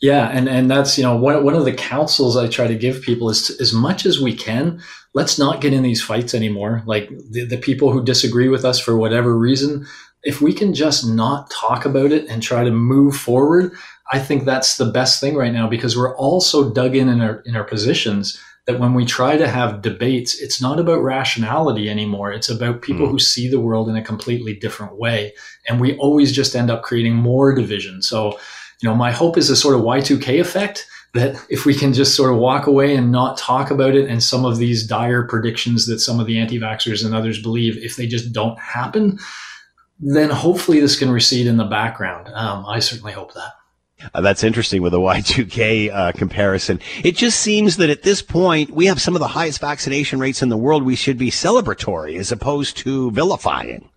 Yeah, and and that's you know one one of the counsels I try to give people is to, as much as we can, let's not get in these fights anymore. Like the, the people who disagree with us for whatever reason, if we can just not talk about it and try to move forward, I think that's the best thing right now because we're all so dug in in our in our positions that when we try to have debates, it's not about rationality anymore. It's about people mm. who see the world in a completely different way, and we always just end up creating more division. So you know, my hope is a sort of Y2K effect that if we can just sort of walk away and not talk about it and some of these dire predictions that some of the anti-vaxxers and others believe, if they just don't happen, then hopefully this can recede in the background. Um, I certainly hope that. Uh, that's interesting with the Y2K uh, comparison. It just seems that at this point, we have some of the highest vaccination rates in the world. We should be celebratory as opposed to vilifying.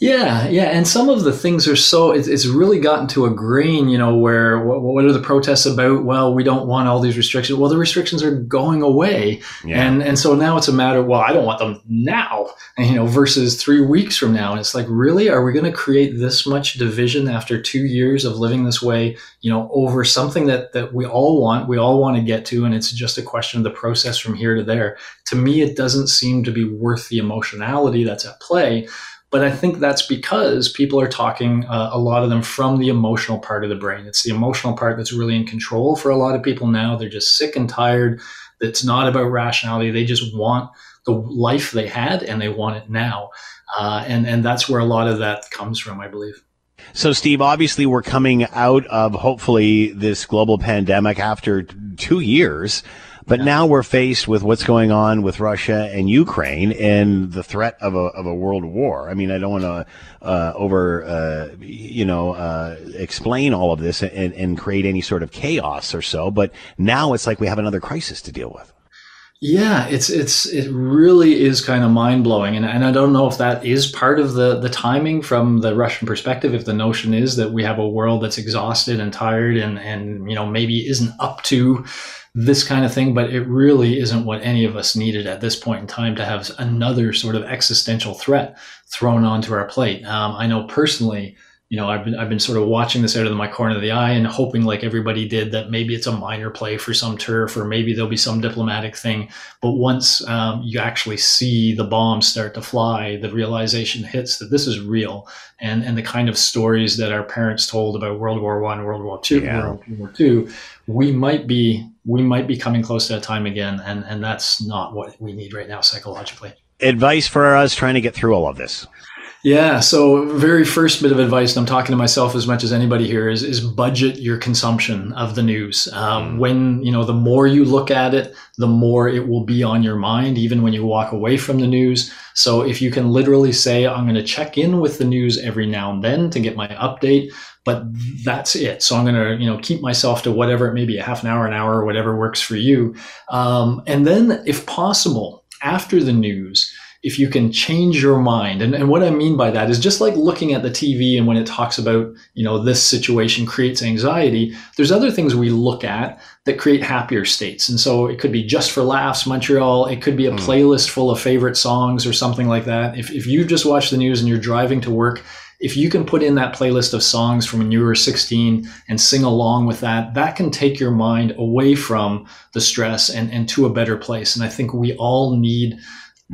Yeah, yeah, and some of the things are so it's, it's really gotten to a grain, you know, where what, what, are the protests about? Well, we don't want all these restrictions. Well, the restrictions are going away, yeah. and and so now it's a matter. Well, I don't want them now, you know, versus three weeks from now. And it's like, really, are we going to create this much division after two years of living this way? You know, over something that that we all want, we all want to get to, and it's just a question of the process from here to there. To me, it doesn't seem to be worth the emotionality that's at play But I think that's because people are talking, uh, a lot of them, from the emotional part of the brain. It's the emotional part that's really in control for a lot of people now. They're just sick and tired. It's not about rationality. They just want the life they had and they want it now. Uh, and, and that's where a lot of that comes from, I believe. So, Steve, obviously, we're coming out of hopefully this global pandemic after two years. But yeah. now we're faced with what's going on with Russia and Ukraine and the threat of a, of a world war. I mean, I don't want to uh, over, uh, you know, uh, explain all of this and, and create any sort of chaos or so. But now it's like we have another crisis to deal with. Yeah, it's it's it really is kind of mind blowing, and and I don't know if that is part of the the timing from the Russian perspective. If the notion is that we have a world that's exhausted and tired, and and you know maybe isn't up to this kind of thing, but it really isn't what any of us needed at this point in time to have another sort of existential threat thrown onto our plate. Um, I know personally you know, I've been I've been sort of watching this out of my corner of the eye and hoping, like everybody did, that maybe it's a minor play for some turf, or maybe there'll be some diplomatic thing. But once um, you actually see the bombs start to fly, the realization hits that this is real, and and the kind of stories that our parents told about World War One, World War Two, yeah. World War Two, we might be we might be coming close to that time again, and and that's not what we need right now psychologically. Advice for us trying to get through all of this. Yeah. So, very first bit of advice, and I'm talking to myself as much as anybody here, is is budget your consumption of the news. Um, mm. when you know, the more you look at it, the more it will be on your mind, even when you walk away from the news. So, if you can literally say, "I'm going to check in with the news every now and then to get my update," but that's it. So, I'm going to you know keep myself to whatever it may be, a half an hour, an hour, or whatever works for you. Um, and then, if possible, after the news if you can change your mind and, and what i mean by that is just like looking at the tv and when it talks about you know this situation creates anxiety there's other things we look at that create happier states and so it could be just for laughs montreal it could be a mm. playlist full of favorite songs or something like that if, if you just watch the news and you're driving to work if you can put in that playlist of songs from when you were 16 and sing along with that, that can take your mind away from the stress and, and to a better place. And I think we all need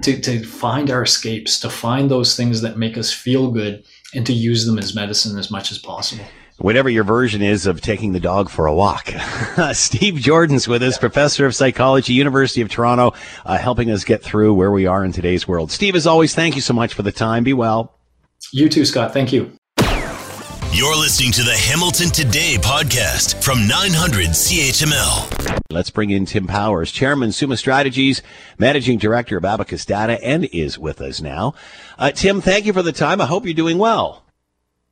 to, to find our escapes, to find those things that make us feel good, and to use them as medicine as much as possible. Whatever your version is of taking the dog for a walk. Steve Joordens with us, professor of psychology, University of Toronto, uh, helping us get through where we are in today's world. Steve, as always, thank you so much for the time. Be well. You too, Scott. Thank you. You're listening to the Hamilton Today podcast from 900 CHML. Let's bring in Tim Powers, Chairman, Summa Strategies, Managing Director of Abacus Data, and is with us now. Uh, Tim, thank you for the time. I hope you're doing well.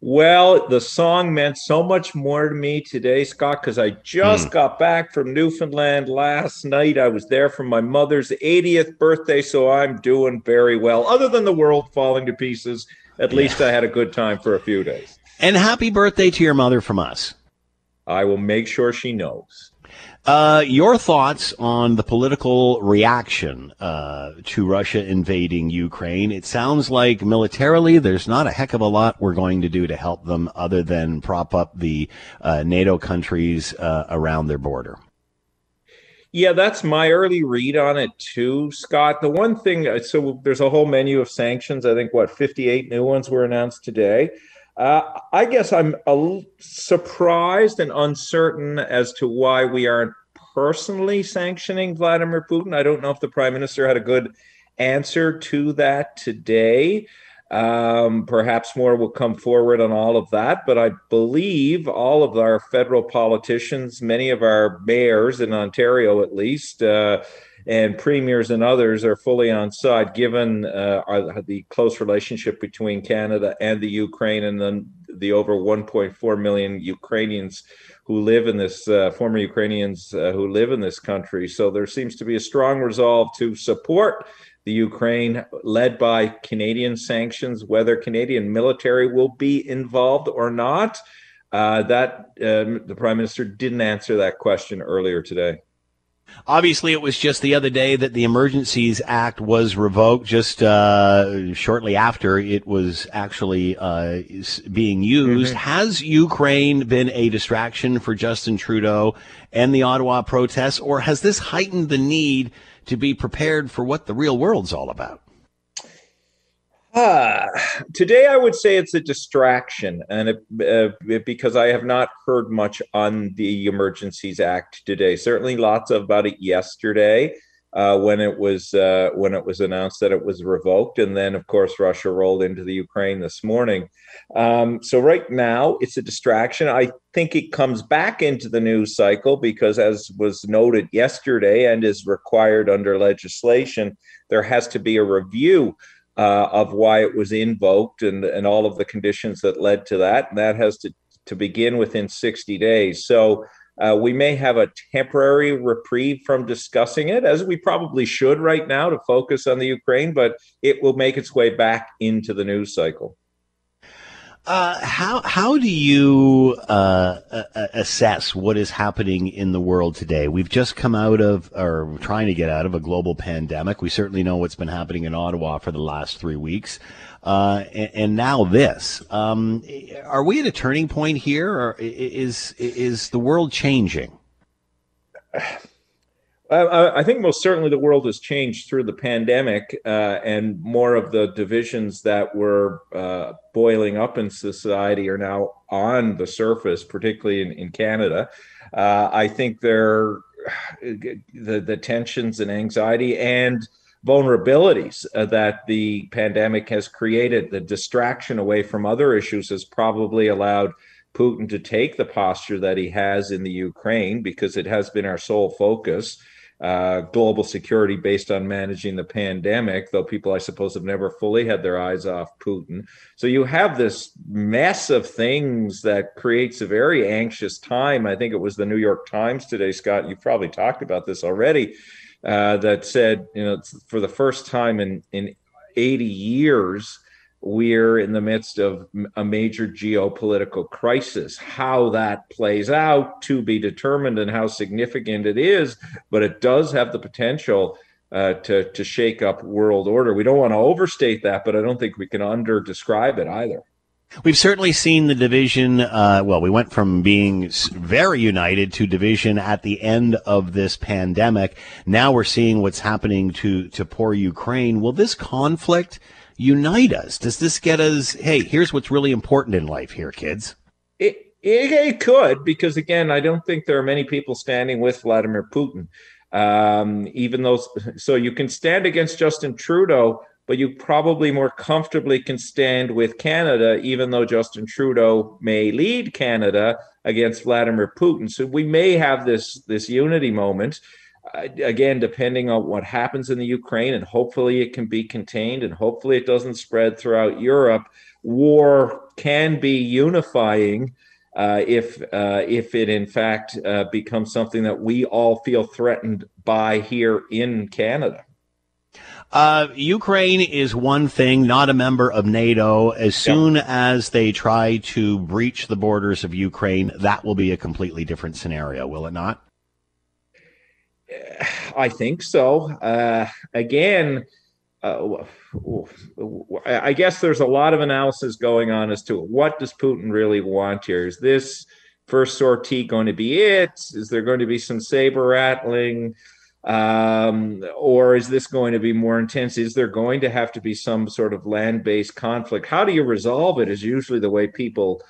Well, the song meant so much more to me today, Scott, because I just mm. got back from Newfoundland last night. I was there for my mother's 80th birthday, so I'm doing very well. Other than the world falling to pieces, at least I had a good time for a few days. And happy birthday to your mother from us. I will make sure she knows. Uh, your thoughts on the political reaction uh, to Russia invading Ukraine? It sounds like militarily there's not a heck of a lot we're going to do to help them other than prop up the uh, NATO countries uh, around their border. Yeah, that's my early read on it too, Scott. The one thing, uh, so there's a whole menu of sanctions. I think what 58 new ones were announced today. Uh, I guess I'm surprised and uncertain as to why we aren't personally sanctioning Vladimir Putin. I don't know if the prime minister had a good answer to that today. Um, perhaps more will come forward on all of that, but I believe all of our federal politicians, many of our mayors in Ontario at least, uh, and premiers and others are fully on side, given uh, our, the close relationship between Canada and the Ukraine, and then the over 1.4 million Ukrainians who live in this uh, former Ukrainians uh, who live in this country. So there seems to be a strong resolve to support the Ukraine, led by Canadian sanctions. Whether Canadian military will be involved or not, uh, that um, the prime minister didn't answer that question earlier today. Obviously, it was just the other day that the Emergencies Act was revoked. Just uh, shortly after it was actually uh, being used, mm-hmm. has Ukraine been a distraction for Justin Trudeau and the Ottawa protests, or has this heightened the need to be prepared for what the real world's all about? Ah, today, I would say it's a distraction, and it, uh, because I have not heard much on the Emergencies Act today. Certainly, lots about it yesterday uh, when it was uh, when it was announced that it was revoked, and then of course Russia rolled into the Ukraine this morning. Um, so right now it's a distraction. I think it comes back into the news cycle because, as was noted yesterday and is required under legislation, there has to be a review. Uh, of why it was invoked and, and all of the conditions that led to that. And that has to, to begin within 60 days. So uh, we may have a temporary reprieve from discussing it, as we probably should right now to focus on the Ukraine, but it will make its way back into the news cycle. Uh, how how do you uh, assess what is happening in the world today? We've just come out of, or trying to get out of, a global pandemic. We certainly know what's been happening in Ottawa for the last three weeks uh, and, and, now this. Um, are we at a turning point here, or is is the world changing? I, I think most certainly the world has changed through the pandemic, uh, and more of the divisions that were uh, boiling up in society are now on the surface, particularly in, in Canada. Uh, I think there, the the tensions and anxiety and vulnerabilities uh, that the pandemic has created, the distraction away from other issues has probably allowed Putin to take the posture that he has in the Ukraine because it has been our sole focus. Uh, global security based on managing the pandemic, though people, I suppose, have never fully had their eyes off Putin. So you have this mess of things that creates a very anxious time. I think it was the New York Times today, Scott. You've probably talked about this already uh, that said, you know, for the first time in in 80 years, we're in the midst of a major geopolitical crisis. How that plays out to be determined and how significant it is, but it does have the potential uh, to to shake up world order. We don't want to overstate that, but I don't think we can under describe it either. We've certainly seen the division. Uh, well, we went from being very united to division at the end of this pandemic. Now we're seeing what's happening to, to poor Ukraine. Will this conflict unite us? Does this get us, hey, here's what's really important in life here, kids? It, it, could, because again, I don't think there are many people standing with Vladimir Putin. Um, even though, so you can stand against Justin Trudeau but you probably more comfortably can stand with Canada, even though Justin Trudeau may lead Canada against Vladimir Putin. So we may have this this unity moment. Again, depending on what happens in the Ukraine, and hopefully it can be contained, and hopefully it doesn't spread throughout Europe. War can be unifying uh, if uh, if it in fact uh, becomes something that we all feel threatened by here in Canada. Uh, Ukraine is one thing, not a member of NATO. As soon yep. as they try to breach the borders of Ukraine, that will be a completely different scenario, will it not? I think so. Uh, again, uh, I guess there's a lot of analysis going on as to what does Putin really want here. Is this first sortie going to be it? Is there going to be some saber rattling? um, or is this going to be more intense? Is there going to have to be some sort of land based conflict? How do you resolve it? Is usually the way people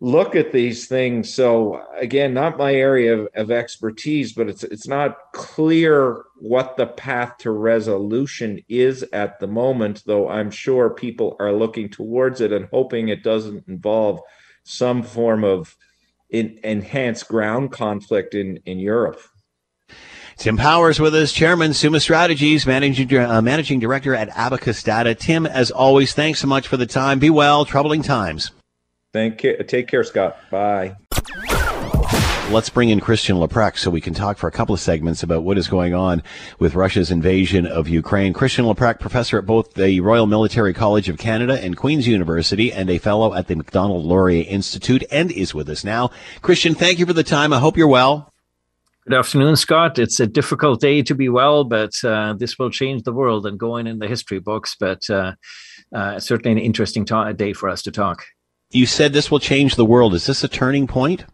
look at these things. So again, not my area of, of, expertise, but it's it's not clear what the path to resolution is at the moment. Though I'm sure people are looking towards it and hoping it doesn't involve some form of in, enhanced ground conflict in in Europe. Tim Powers with us, Chairman, Summa Strategies, Managing, uh, Managing Director at Abacus Data. Tim, as always, thanks so much for the time. Be well. Troubling times. Thank you. Take care, Scott. Bye. Let's bring in Christian Leuprecht so we can talk for a couple of segments about what is going on with Russia's invasion of Ukraine. Christian Leuprecht, professor at both the Royal Military College of Canada and Queen's University and a fellow at the Macdonald Laurier Institute and is with us now. Christian, thank you for the time. I hope you're well. Good afternoon, Scott. It's a difficult day to be well, but uh, this will change the world and go in in the history books. But uh, uh, certainly an interesting ta- day for us to talk. You said this will change the world. Is this a turning point?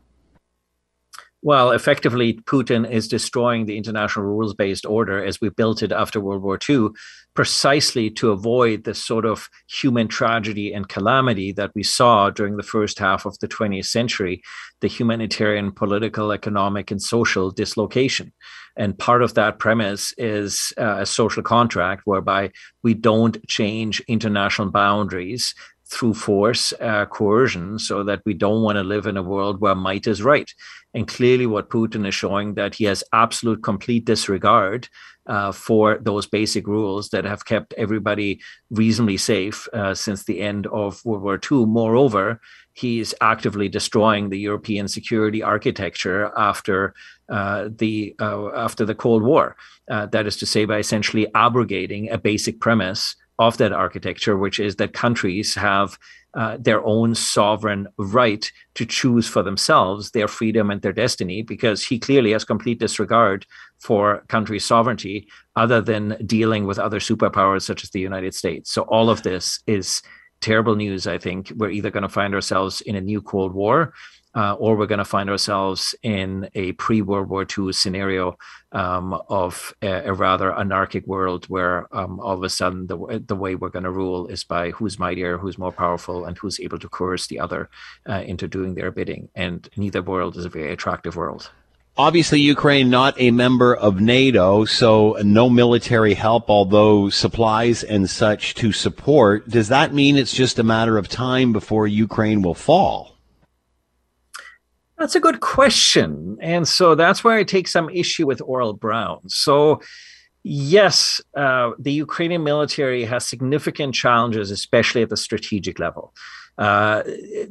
Well, effectively, Putin is destroying the international rules based order as we built it after World War II, precisely to avoid the sort of human tragedy and calamity that we saw during the first half of the 20th century the humanitarian, political, economic, and social dislocation. And part of that premise is uh, a social contract whereby we don't change international boundaries through force, uh, coercion, so that we don't want to live in a world where might is right. And clearly, what Putin is showing that he has absolute complete disregard uh, for those basic rules that have kept everybody reasonably safe uh, since the end of World War II. Moreover, he's actively destroying the European security architecture after uh, the uh, after the Cold War. Uh, that is to say, by essentially abrogating a basic premise of that architecture, which is that countries have uh, their own sovereign right to choose for themselves their freedom and their destiny, because he clearly has complete disregard for country sovereignty, other than dealing with other superpowers such as the United States. So all of this is terrible news. I think we're either going to find ourselves in a new Cold War uh, or we're going to find ourselves in a pre World War II scenario um, of a, a, rather anarchic world where um, all of a sudden the, the way we're going to rule is by who's mightier, who's more powerful, and who's able to coerce the other uh, into doing their bidding. And neither world is a very attractive world. Obviously, Ukraine not a member of NATO, so no military help, although supplies and such to support. Does that mean it's just a matter of time before Ukraine will fall? That's a good question. And so that's where I take some issue with Oral Brown. So, yes, uh, the Ukrainian military has significant challenges, especially at the strategic level. Uh,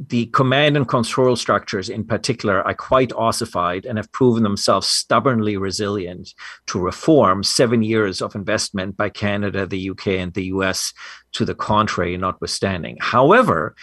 the command and control structures, in particular, are quite ossified and have proven themselves stubbornly resilient to reform. Seven years of investment by Canada, the UK, and the US to the contrary, notwithstanding. However,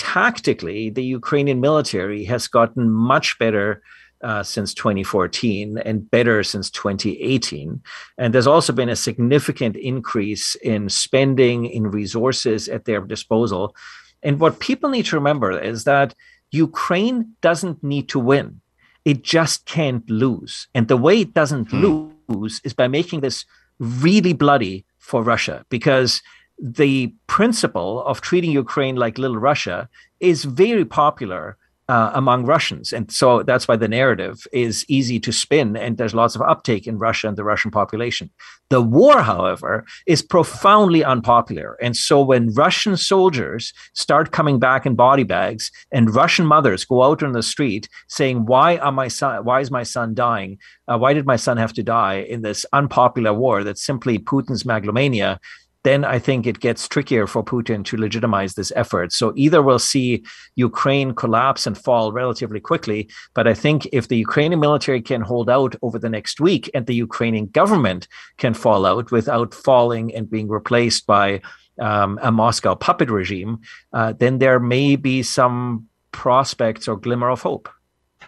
tactically, the Ukrainian military has gotten much better uh, since 2014 and better since 2018. And there's also been a significant increase in spending, in resources at their disposal. And what people need to remember is that Ukraine doesn't need to win, it just can't lose. And the way it doesn't hmm. lose is by making this really bloody for Russia because the principle of treating Ukraine like little Russia is very popular uh, among Russians. And so that's why the narrative is easy to spin and there's lots of uptake in Russia and the Russian population. The war, however, is profoundly unpopular. And so when Russian soldiers start coming back in body bags and Russian mothers go out on the street saying, why are my son, why is my son dying? Uh, why did my son have to die in this unpopular war that's simply Putin's megalomania? Then I think it gets trickier for Putin to legitimize this effort. So either we'll see Ukraine collapse and fall relatively quickly, but I think if the Ukrainian military can hold out over the next week and the Ukrainian government can fall out without falling and being replaced by um, a Moscow puppet regime, uh, then there may be some prospects or glimmer of hope.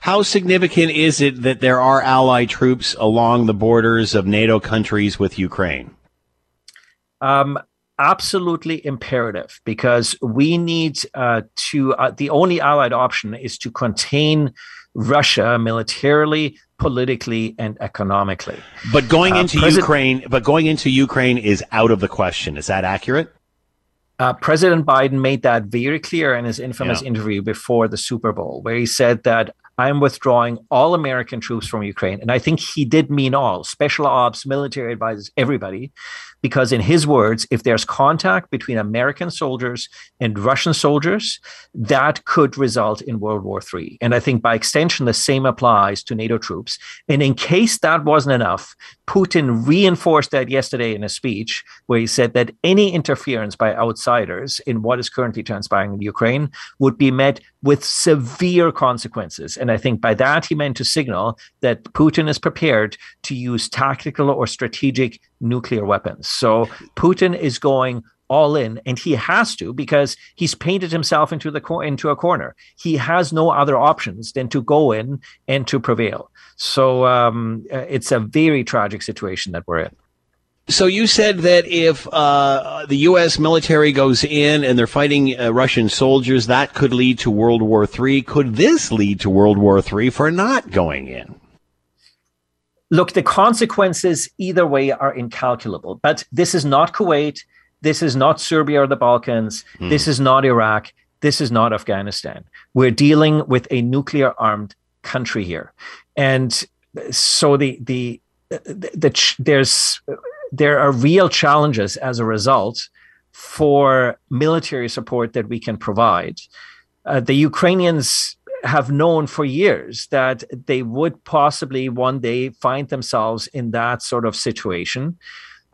How significant is it that there are allied troops along the borders of NATO countries with Ukraine? Um, absolutely imperative because we need uh, to, uh, the only allied option is to contain Russia militarily, politically, and economically. But going uh, into uh, Ukraine, but going into Ukraine is out of the question. Is that accurate? Uh, President Biden made that very clear in his infamous yeah. interview before the Super Bowl, where he said that I'm withdrawing all American troops from Ukraine. And I think he did mean all special ops, military advisors, everybody, because in his words, if there's contact between American soldiers and Russian soldiers, that could result in World War III. And I think by extension, the same applies to NATO troops. And in case that wasn't enough, Putin reinforced that yesterday in a speech where he said that any interference by outsiders in what is currently transpiring in Ukraine would be met with severe consequences. And I think by that he meant to signal that Putin is prepared to use tactical or strategic nuclear weapons. So Putin is going all in, and he has to because he's painted himself into the cor- into a corner. He has no other options than to go in and to prevail. So um, uh, it's a very tragic situation that we're in. So you said that if uh, the U.S. military goes in and they're fighting uh, Russian soldiers, that could lead to World War III. Could this lead to World War III for not going in? Look, the consequences either way are incalculable. But this is not Kuwait. This is not Serbia or the Balkans. Hmm. This is not Iraq. This is not Afghanistan. We're dealing with a nuclear armed country here. And so the, the, the, the there's there are real challenges as a result for military support that we can provide. Uh, the Ukrainians have known for years that they would possibly one day find themselves in that sort of situation.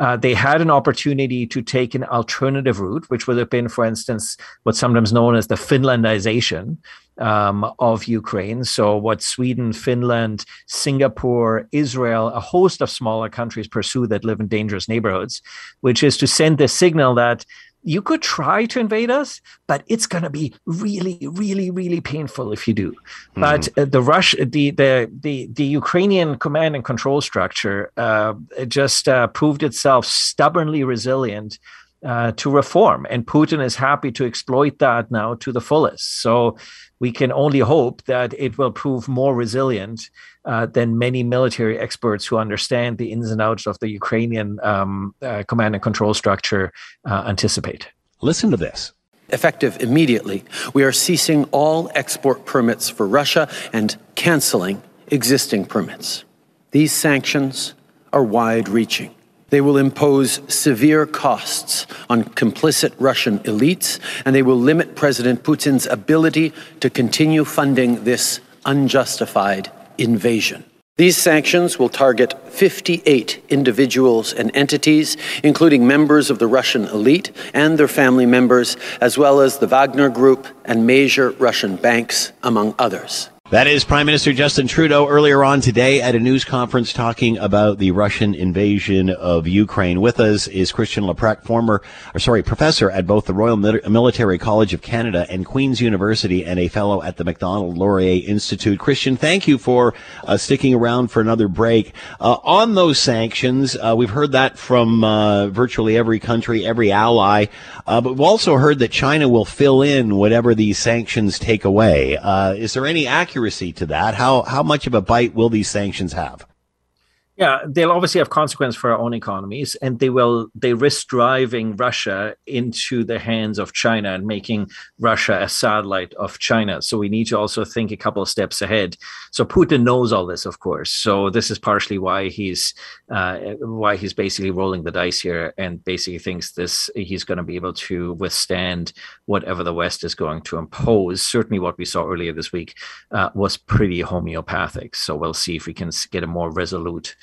Uh, they had an opportunity to take an alternative route, which would have been, for instance, what's sometimes known as the Finlandization um, of Ukraine. So, what Sweden, Finland, Singapore, Israel, a host of smaller countries pursue that live in dangerous neighborhoods, which is to send the signal that you could try to invade us, but it's going to be really, really, really painful if you do. Mm-hmm. But uh, the Rush, the, the the the Ukrainian command and control structure uh, just uh, proved itself stubbornly resilient uh, to reform, and Putin is happy to exploit that now to the fullest. So we can only hope that it will prove more resilient uh, than many military experts who understand the ins and outs of the Ukrainian um, uh, command and control structure uh, anticipate. Listen to this. Effective immediately, we are ceasing all export permits for Russia and canceling existing permits. These sanctions are wide reaching. They will impose severe costs on complicit Russian elites, and they will limit President Putin's ability to continue funding this unjustified invasion. These sanctions will target 58 individuals and entities, including members of the Russian elite and their family members, as well as the Wagner Group and major Russian banks, among others. That is Prime Minister Justin Trudeau earlier on today at a news conference talking about the Russian invasion of Ukraine. With us is Christian Leuprecht, former, or sorry, professor at both the Royal Military College of Canada and Queen's University and a fellow at the Macdonald Laurier Institute. Christian, thank you for uh, sticking around for another break. Uh, on those sanctions, uh, we've heard that from uh, virtually every country, every ally, uh, but we've also heard that China will fill in whatever these sanctions take away. Uh, is there any accuracy accuracy to that? How how much of a bite will these sanctions have? Yeah, they'll obviously have consequence for our own economies, and they will they risk driving Russia into the hands of China and making Russia a satellite of China. So we need to also think a couple of steps ahead. So Putin knows all this, of course. So this is partially why he's uh, why he's basically rolling the dice here, and basically thinks this he's going to be able to withstand whatever the West is going to impose. Certainly, what we saw earlier this week uh, was pretty homeopathic. So we'll see if we can get a more resolute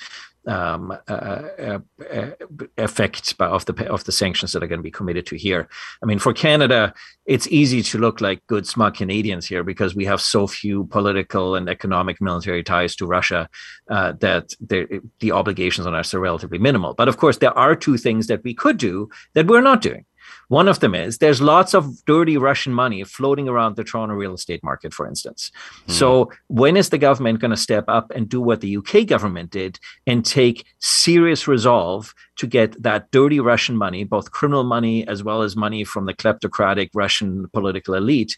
um, uh, uh, uh, effect of the of the sanctions that are going to be committed to here. I mean, for Canada, it's easy to look like good smart Canadians here because we have so few political and economic military ties to Russia uh, that the obligations on us are relatively minimal. But of course, there are two things that we could do that we're not doing. One of them is there's lots of dirty Russian money floating around the Toronto real estate market, for instance. Mm. So, when is the government going to step up and do what the UK government did and take serious resolve to get that dirty Russian money, both criminal money as well as money from the kleptocratic Russian political elite,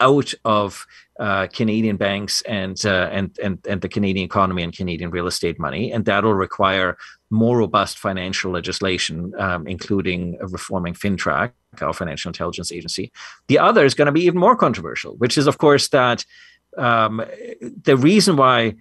out of uh, Canadian banks and, uh, and and and the Canadian economy and Canadian real estate money, and that'll require more robust financial legislation, um, including reforming FINTRAC, our financial intelligence agency. The other is going to be even more controversial, which is, of course, that um, the reason why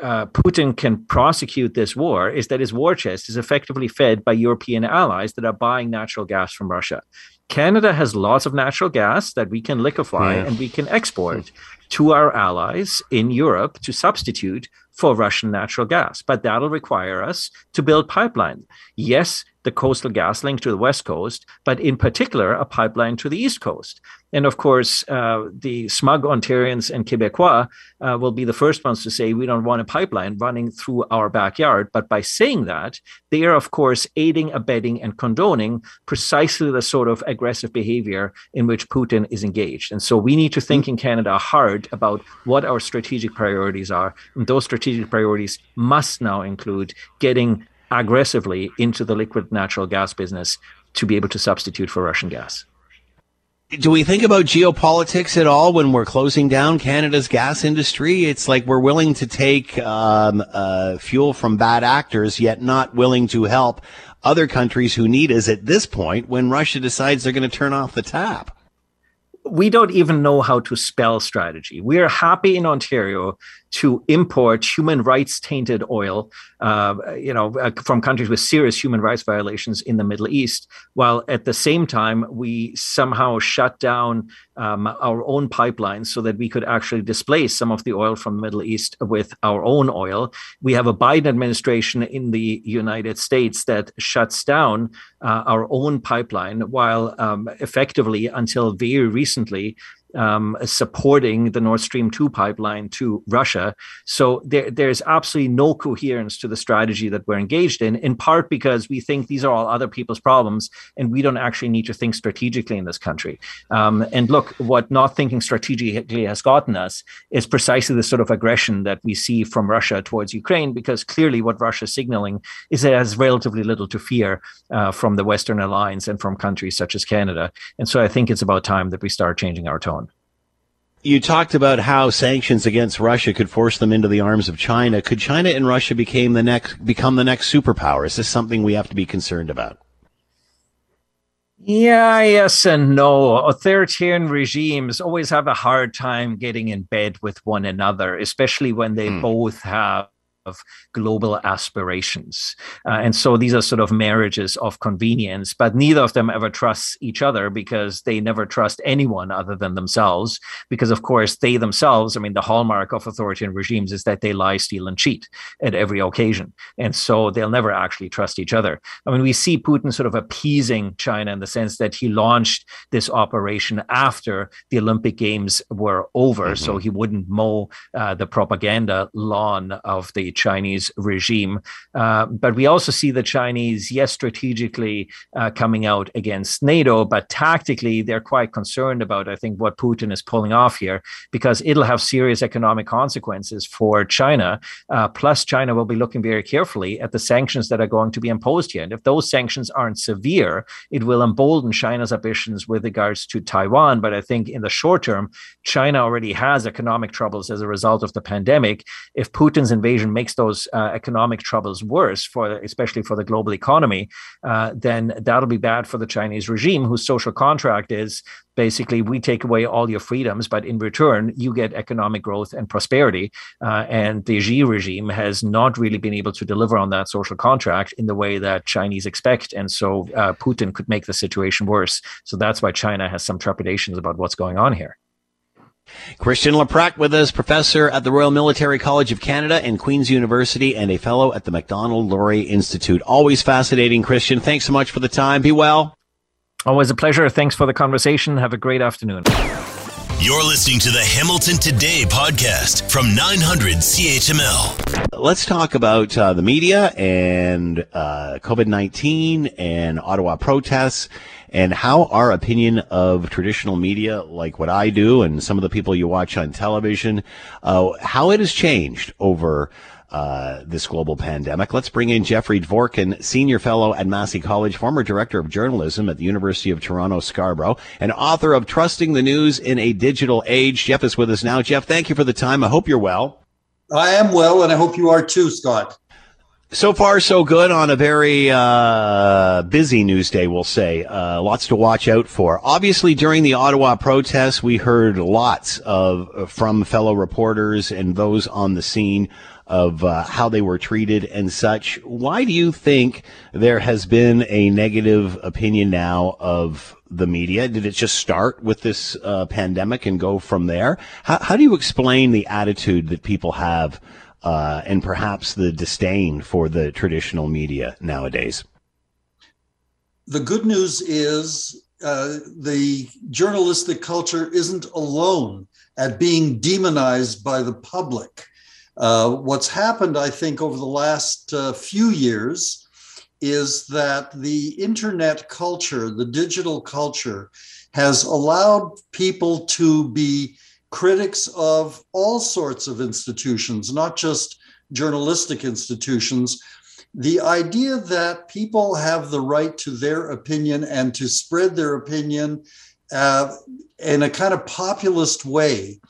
uh, Putin can prosecute this war is that his war chest is effectively fed by European allies that are buying natural gas from Russia. Canada has lots of natural gas that we can liquefy yeah. and we can export to our allies in Europe to substitute for Russian natural gas. But that'll require us to build pipeline. Yes, the Coastal GasLink to the west coast, but in particular, a pipeline to the east coast. And of course, uh, the smug Ontarians and Quebecois uh, will be the first ones to say we don't want a pipeline running through our backyard. But by saying that, they are, of course, aiding, abetting, and condoning precisely the sort of aggressive behavior in which Putin is engaged. And so we need to think in Canada hard about what our strategic priorities are. And those strategic priorities must now include getting aggressively into the liquid natural gas business to be able to substitute for Russian gas. Do we think about geopolitics at all when we're closing down Canada's gas industry? It's like we're willing to take um, uh, fuel from bad actors, yet not willing to help other countries who need us at this point when Russia decides they're going to turn off the tap we don't even know how to spell strategy. We are happy in Ontario to import human rights tainted oil, uh, you know, uh, from countries with serious human rights violations in the Middle East, while at the same time we somehow shut down um, our own pipelines so that we could actually displace some of the oil from the Middle East with our own oil. We have a Biden administration in the United States that shuts down uh, our own pipeline, while um, effectively until very recently um, supporting the Nord Stream 2 pipeline to Russia. So there, there's absolutely no coherence to the strategy that we're engaged in, in part because we think these are all other people's problems and we don't actually need to think strategically in this country. Um, and look, what not thinking strategically has gotten us is precisely the sort of aggression that we see from Russia towards Ukraine, because clearly what Russia is signaling is it has relatively little to fear uh, from the Western alliance and from countries such as Canada. And so I think it's about time that we start changing our tone. You talked about how sanctions against Russia could force them into the arms of China. Could China and Russia become the next become the next superpower? Is this something we have to be concerned about? Yeah, yes, and no. Authoritarian regimes always have a hard time getting in bed with one another, especially when they mm. both have of global aspirations. Uh, and so these are sort of marriages of convenience, but neither of them ever trusts each other because they never trust anyone other than themselves. Because, of course, they themselves, I mean, the hallmark of authoritarian regimes is that they lie, steal, and cheat at every occasion. And so they'll never actually trust each other. I mean, we see Putin sort of appeasing China in the sense that he launched this operation after the Olympic Games were over, mm-hmm. so he wouldn't mow uh, the propaganda lawn of the Chinese regime. Uh, but we also see the Chinese, yes, strategically uh, coming out against NATO, but tactically, they're quite concerned about, I think, what Putin is pulling off here, because it'll have serious economic consequences for China. Uh, plus, China will be looking very carefully at the sanctions that are going to be imposed here. And if those sanctions aren't severe, it will embolden China's ambitions with regards to Taiwan. But I think in the short term, China already has economic troubles as a result of the pandemic. If Putin's invasion makes those uh, economic troubles worse for especially for the global economy, uh, then that'll be bad for the Chinese regime, whose social contract is basically we take away all your freedoms, but in return you get economic growth and prosperity. Uh, and the Xi regime has not really been able to deliver on that social contract in the way that Chinese expect, and so uh, Putin could make the situation worse. So that's why China has some trepidations about what's going on here. Christian Leuprecht with us, professor at the Royal Military College of Canada and Queen's University and a fellow at the Macdonald-Laurier Institute. Always fascinating, Christian. Thanks so much for the time. Be well. Always a pleasure. Thanks for the conversation. Have a great afternoon. You're listening to the Hamilton Today podcast from 900 CHML. Let's talk about uh, the media and uh, COVID 19 and Ottawa protests and how our opinion of traditional media, like what I do and some of the people you watch on television, uh, how it has changed over uh, this global pandemic. Let's bring in Jeffrey Dvorkin, senior fellow at Massey College, former director of journalism at the University of Toronto Scarborough, and author of Trusting the News in a Digital Age. Jeff is with us now. Jeff, thank you for the time. I hope you're well. I am well, and I hope you are too, Scott. So far, so good on a very uh, busy news day, we'll say. Uh, lots to watch out for. Obviously, during the Ottawa protests, we heard lots of from fellow reporters and those on the scene of uh, how they were treated and such. Why do you think there has been a negative opinion now of the media? Did it just start with this uh, pandemic and go from there? How, how do you explain the attitude that people have? uh, and perhaps the disdain for the traditional media nowadays? The good news is uh, the journalistic culture isn't alone at being demonized by the public. Uh, what's happened, I think, over the last uh, few years is that the internet culture, the digital culture, has allowed people to be critics of all sorts of institutions, not just journalistic institutions, the idea that people have the right to their opinion and to spread their opinion uh, in a kind of populist way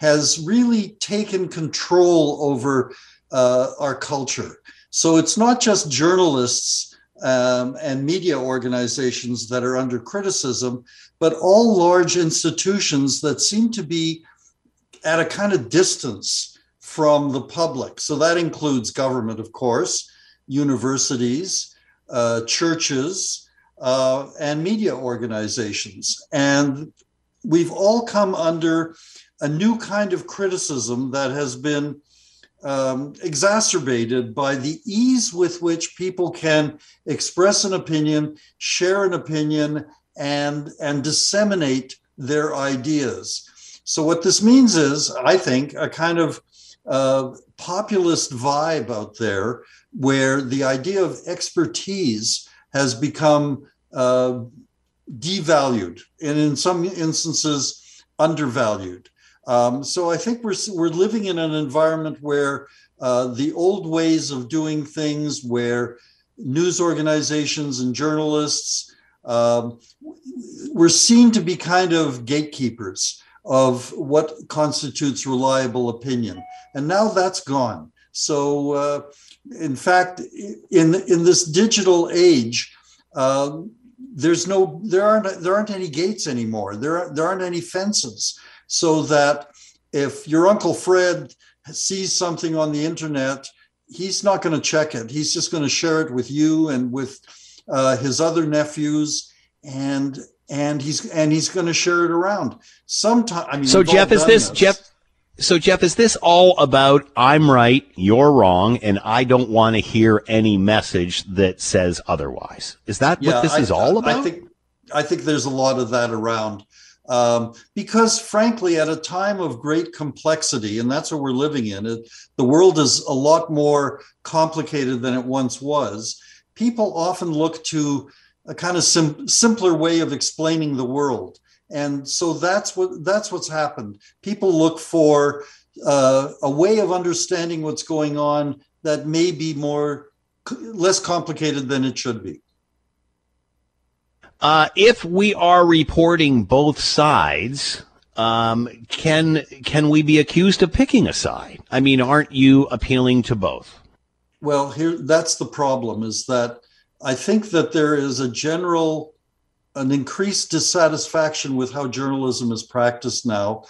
has really taken control over uh, our culture. So it's not just journalists um, and media organizations that are under criticism, but all large institutions that seem to be at a kind of distance from the public. So that includes government, of course, universities, uh, churches, uh, and media organizations. And we've all come under a new kind of criticism that has been um, exacerbated by the ease with which people can express an opinion, share an opinion, and, and disseminate their ideas. So, what this means is, I think, a kind of uh, populist vibe out there where the idea of expertise has become uh, devalued and in some instances undervalued. Um, so I think we're we're living in an environment where uh, the old ways of doing things, where news organizations and journalists um, were seen to be kind of gatekeepers of what constitutes reliable opinion, and now that's gone. So, uh, in fact, in in this digital age, uh, there's no there aren't there aren't any gates anymore. There there aren't any fences so that if your Uncle Fred sees something on the internet, he's not going to check it. He's just going to share it with you and with uh, his other nephews, and and he's and he's going to share it around. Sometimes, I mean, so Jeff, is this, this Jeff? So Jeff, is this all about I'm right, you're wrong, and I don't want to hear any message that says otherwise? Is that yeah, what this I, is all about? I think I think there's a lot of that around. Um, because frankly, at a time of great complexity, and that's what we're living in, it, the world is a lot more complicated than it once was. People often look to a kind of sim- simpler way of explaining the world, and so that's what that's what's happened. People look for uh, a way of understanding what's going on that may be more less complicated than it should be. Uh, if we are reporting both sides, um, can can we be accused of picking a side? I mean, aren't you appealing to both? Well, here that's the problem is that I think that there is a general an increased dissatisfaction with how journalism is practiced now,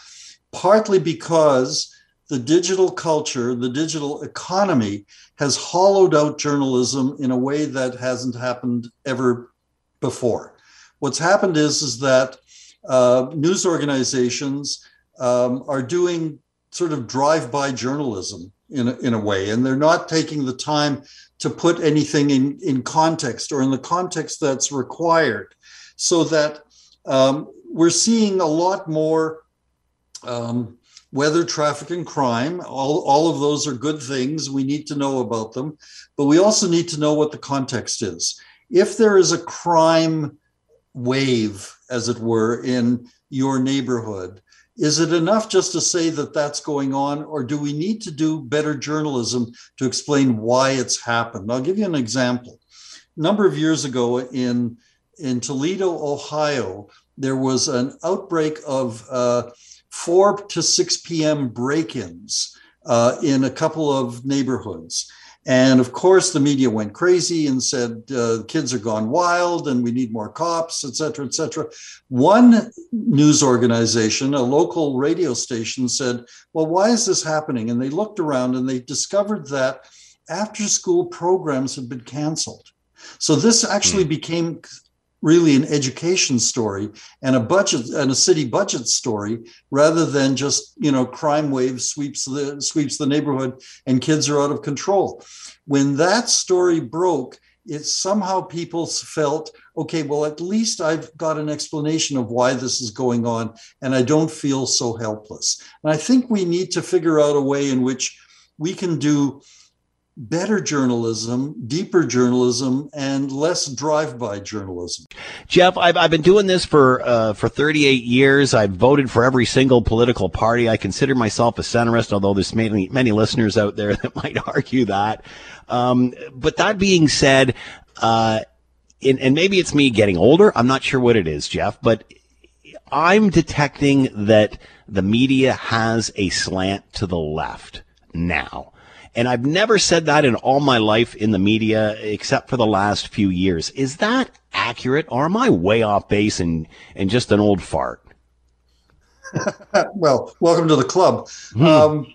partly because the digital culture, the digital economy has hollowed out journalism in a way that hasn't happened ever before what's happened is is that uh, news organizations um, are doing sort of drive-by journalism in a, in a way, and they're not taking the time to put anything in, in context or in the context that's required, so that um, we're seeing a lot more um, weather, traffic, and crime. All, all of those are good things. We need to know about them, but we also need to know what the context is. If there is a crime wave, as it were, in your neighborhood. Is it enough just to say that that's going on, or do we need to do better journalism to explain why it's happened? I'll give you an example. A number of years ago in, in Toledo, Ohio, there was an outbreak of uh, 4 to 6 p.m. break ins uh, in a couple of neighborhoods. And of course, the media went crazy and said uh, kids are gone wild and we need more cops, et cetera, et cetera. One news organization, a local radio station, said, Well, why is this happening? And they looked around and they discovered that after school programs had been canceled. So this actually mm. became really an education story and a budget and a city budget story rather than just you know crime wave sweeps the sweeps the neighborhood and kids are out of control. When that story broke it somehow people felt okay well at least i've got an explanation of why this is going on and i don't feel so helpless. And i think we need to figure out a way in which we can do better journalism, deeper journalism, and less drive-by journalism. Jeff, I've, I've been doing this for uh, for 38 years. I've voted for every single political party. I consider myself a centrist, although there's many many listeners out there that might argue that. Um, but that being said, uh, and, and maybe it's me getting older. I'm not sure what it is, Jeff, but I'm detecting that the media has a slant to the left now. And I've never said that in all my life in the media, except for the last few years. Is that accurate, or am I way off base and, and just an old fart? well, welcome to the club. Hmm. Um,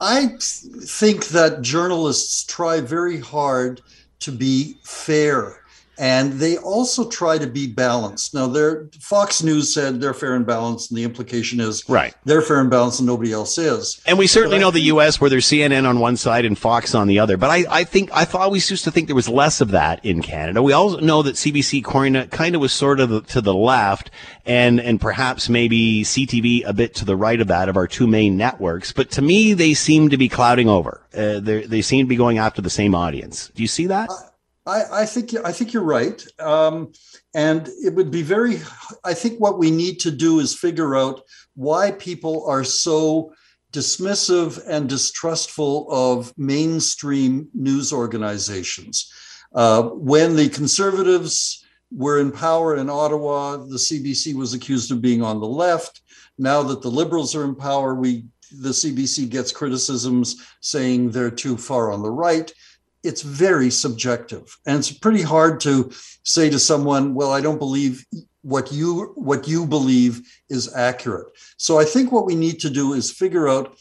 I think that journalists try very hard to be fair and they also try to be balanced. Now, their Fox News said they're fair and balanced, and the implication is right they're fair and balanced, and nobody else is. And we certainly but know I, the U.S. where there's CNN on one side and Fox on the other. But I, I think I always used to think there was less of that in Canada. We all know that CBC kind of was sort of to the left, and and perhaps maybe CTV a bit to the right of that of our two main networks. But to me, they seem to be clouding over. Uh, they seem to be going after the same audience. Do you see that? Uh, I, I think I think you're right, um, and it would be very. I think what we need to do is figure out why people are so dismissive and distrustful of mainstream news organizations. Uh, when the conservatives were in power in Ottawa, the CBC was accused of being on the left. Now that the liberals are in power, we the CBC gets criticisms saying they're too far on the right it's very subjective. And it's pretty hard to say to someone well i don't believe what you what you believe is accurate. So i think what we need to do is figure out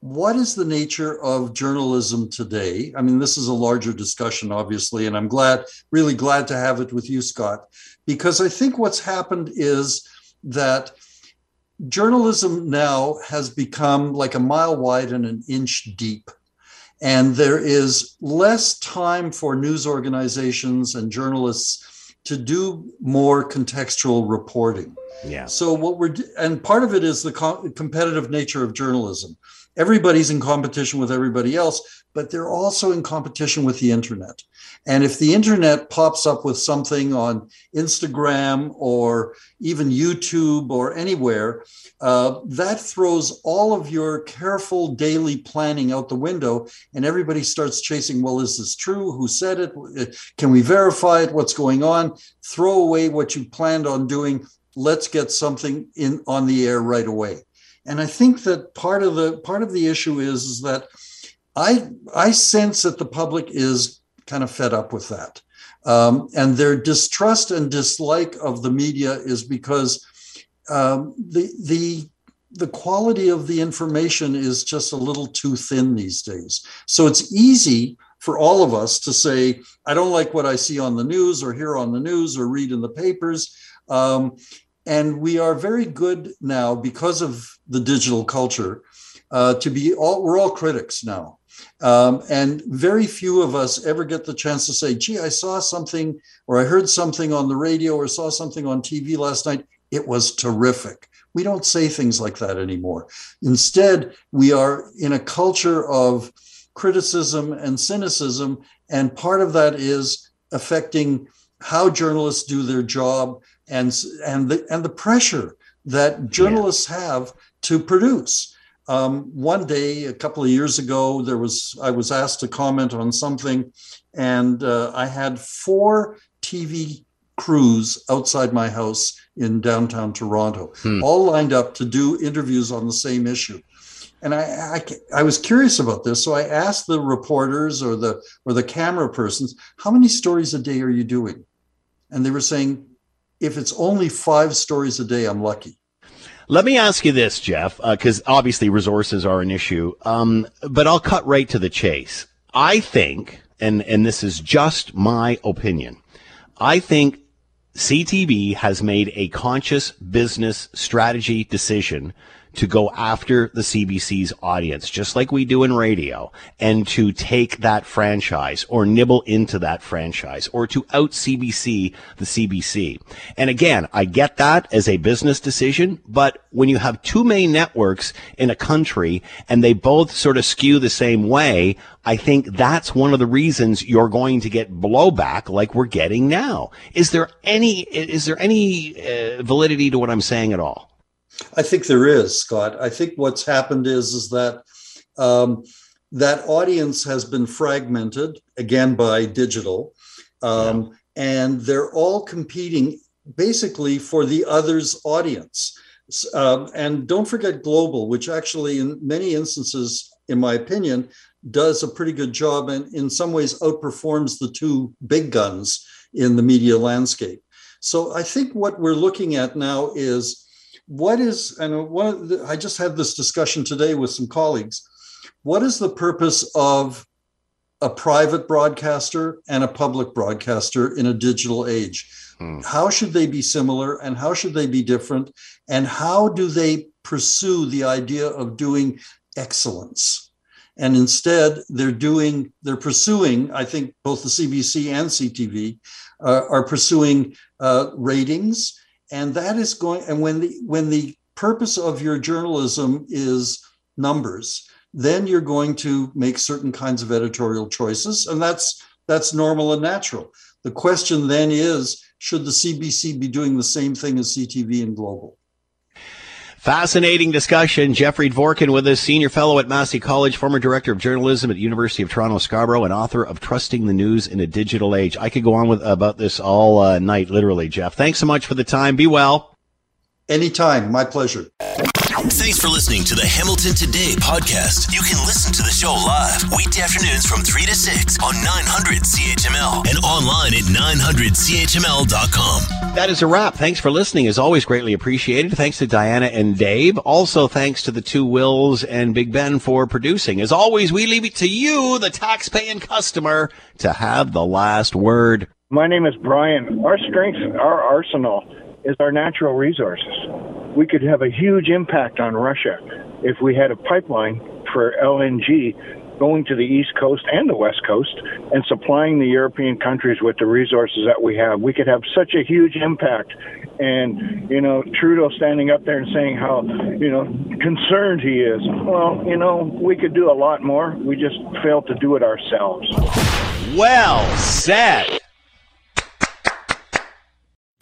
what is the nature of journalism today. I mean this is a larger discussion obviously and i'm glad really glad to have it with you scott because i think what's happened is that journalism now has become like a mile wide and an inch deep and there is less time for news organizations and journalists to do more contextual reporting. Yeah. So what we're and part of it is the co- competitive nature of journalism. Everybody's in competition with everybody else, but they're also in competition with the internet. And if the internet pops up with something on Instagram or even YouTube or anywhere, uh, that throws all of your careful daily planning out the window, and everybody starts chasing well, is this true? Who said it? Can we verify it? What's going on? Throw away what you planned on doing. Let's get something in on the air right away. And I think that part of the part of the issue is, is that I I sense that the public is kind of fed up with that. Um, and their distrust and dislike of the media is because um, the the the quality of the information is just a little too thin these days. So it's easy for all of us to say, I don't like what I see on the news or hear on the news or read in the papers. Um, and we are very good now because of the digital culture uh, to be all, we're all critics now. Um, and very few of us ever get the chance to say, gee, I saw something or I heard something on the radio or saw something on TV last night. It was terrific. We don't say things like that anymore. Instead, we are in a culture of criticism and cynicism. And part of that is affecting how journalists do their job and, and, the, and the pressure that journalists yeah. have to produce. Um, one day, a couple of years ago, there was I was asked to comment on something, and uh, I had four TV crews outside my house in downtown Toronto, hmm. all lined up to do interviews on the same issue. And I, I, I was curious about this, so I asked the reporters or the or the camera persons, "How many stories a day are you doing?" And they were saying, "If it's only five stories a day, I'm lucky." Let me ask you this, Jeff, because uh, obviously resources are an issue. Um, but I'll cut right to the chase. I think, and and this is just my opinion, I think CTV has made a conscious business strategy decision to go after the CBC's audience, just like we do in radio, and to take that franchise or nibble into that franchise or to out CBC the CBC. And again, I get that as a business decision, but when you have two main networks in a country and they both sort of skew the same way, I think that's one of the reasons you're going to get blowback like we're getting now. Is there any, is there any uh, validity to what I'm saying at all? I think there is, Scott. I think what's happened is is that um, that audience has been fragmented again by digital, um, yeah. and they're all competing basically for the other's audience. Um, and don't forget global, which actually, in many instances, in my opinion, does a pretty good job and in some ways outperforms the two big guns in the media landscape. So I think what we're looking at now is what is, and one the, I just had this discussion today with some colleagues. What is the purpose of a private broadcaster and a public broadcaster in a digital age? Hmm. How should they be similar and how should they be different? And how do they pursue the idea of doing excellence? And instead, they're doing, they're pursuing, I think both the CBC and CTV uh, are pursuing uh, ratings and that is going and when the when the purpose of your journalism is numbers then you're going to make certain kinds of editorial choices and that's that's normal and natural. The question then is should the cbc be doing the same thing as ctv and global Fascinating discussion. Jeffrey Dvorkin with us, senior fellow at Massey College, former director of journalism at University of Toronto Scarborough, and author of Trusting the News in a Digital Age. I could go on with about this all uh, night, literally, Jeff. Thanks so much for the time. Be well. Anytime. My pleasure. Thanks for listening to the Hamilton Today podcast. You can listen to the show live weekday afternoons from 3 to 6 on 900 CHML and online at 900CHML.com. That is a wrap. Thanks for listening. As always, greatly appreciated. Thanks to Diana and Dave. Also, thanks to the two Wills and Big Ben for producing. As always, we leave it to you, the taxpaying customer, to have the last word. My name is Brian. Our strength, our arsenal is our natural resources. We could have a huge impact on Russia if we had a pipeline for LNG going to the East Coast and the West Coast and supplying the European countries with the resources that we have. We could have such a huge impact. And, you know, Trudeau standing up there and saying how, you know, concerned he is. Well, you know, we could do a lot more. We just failed to do it ourselves. Well said.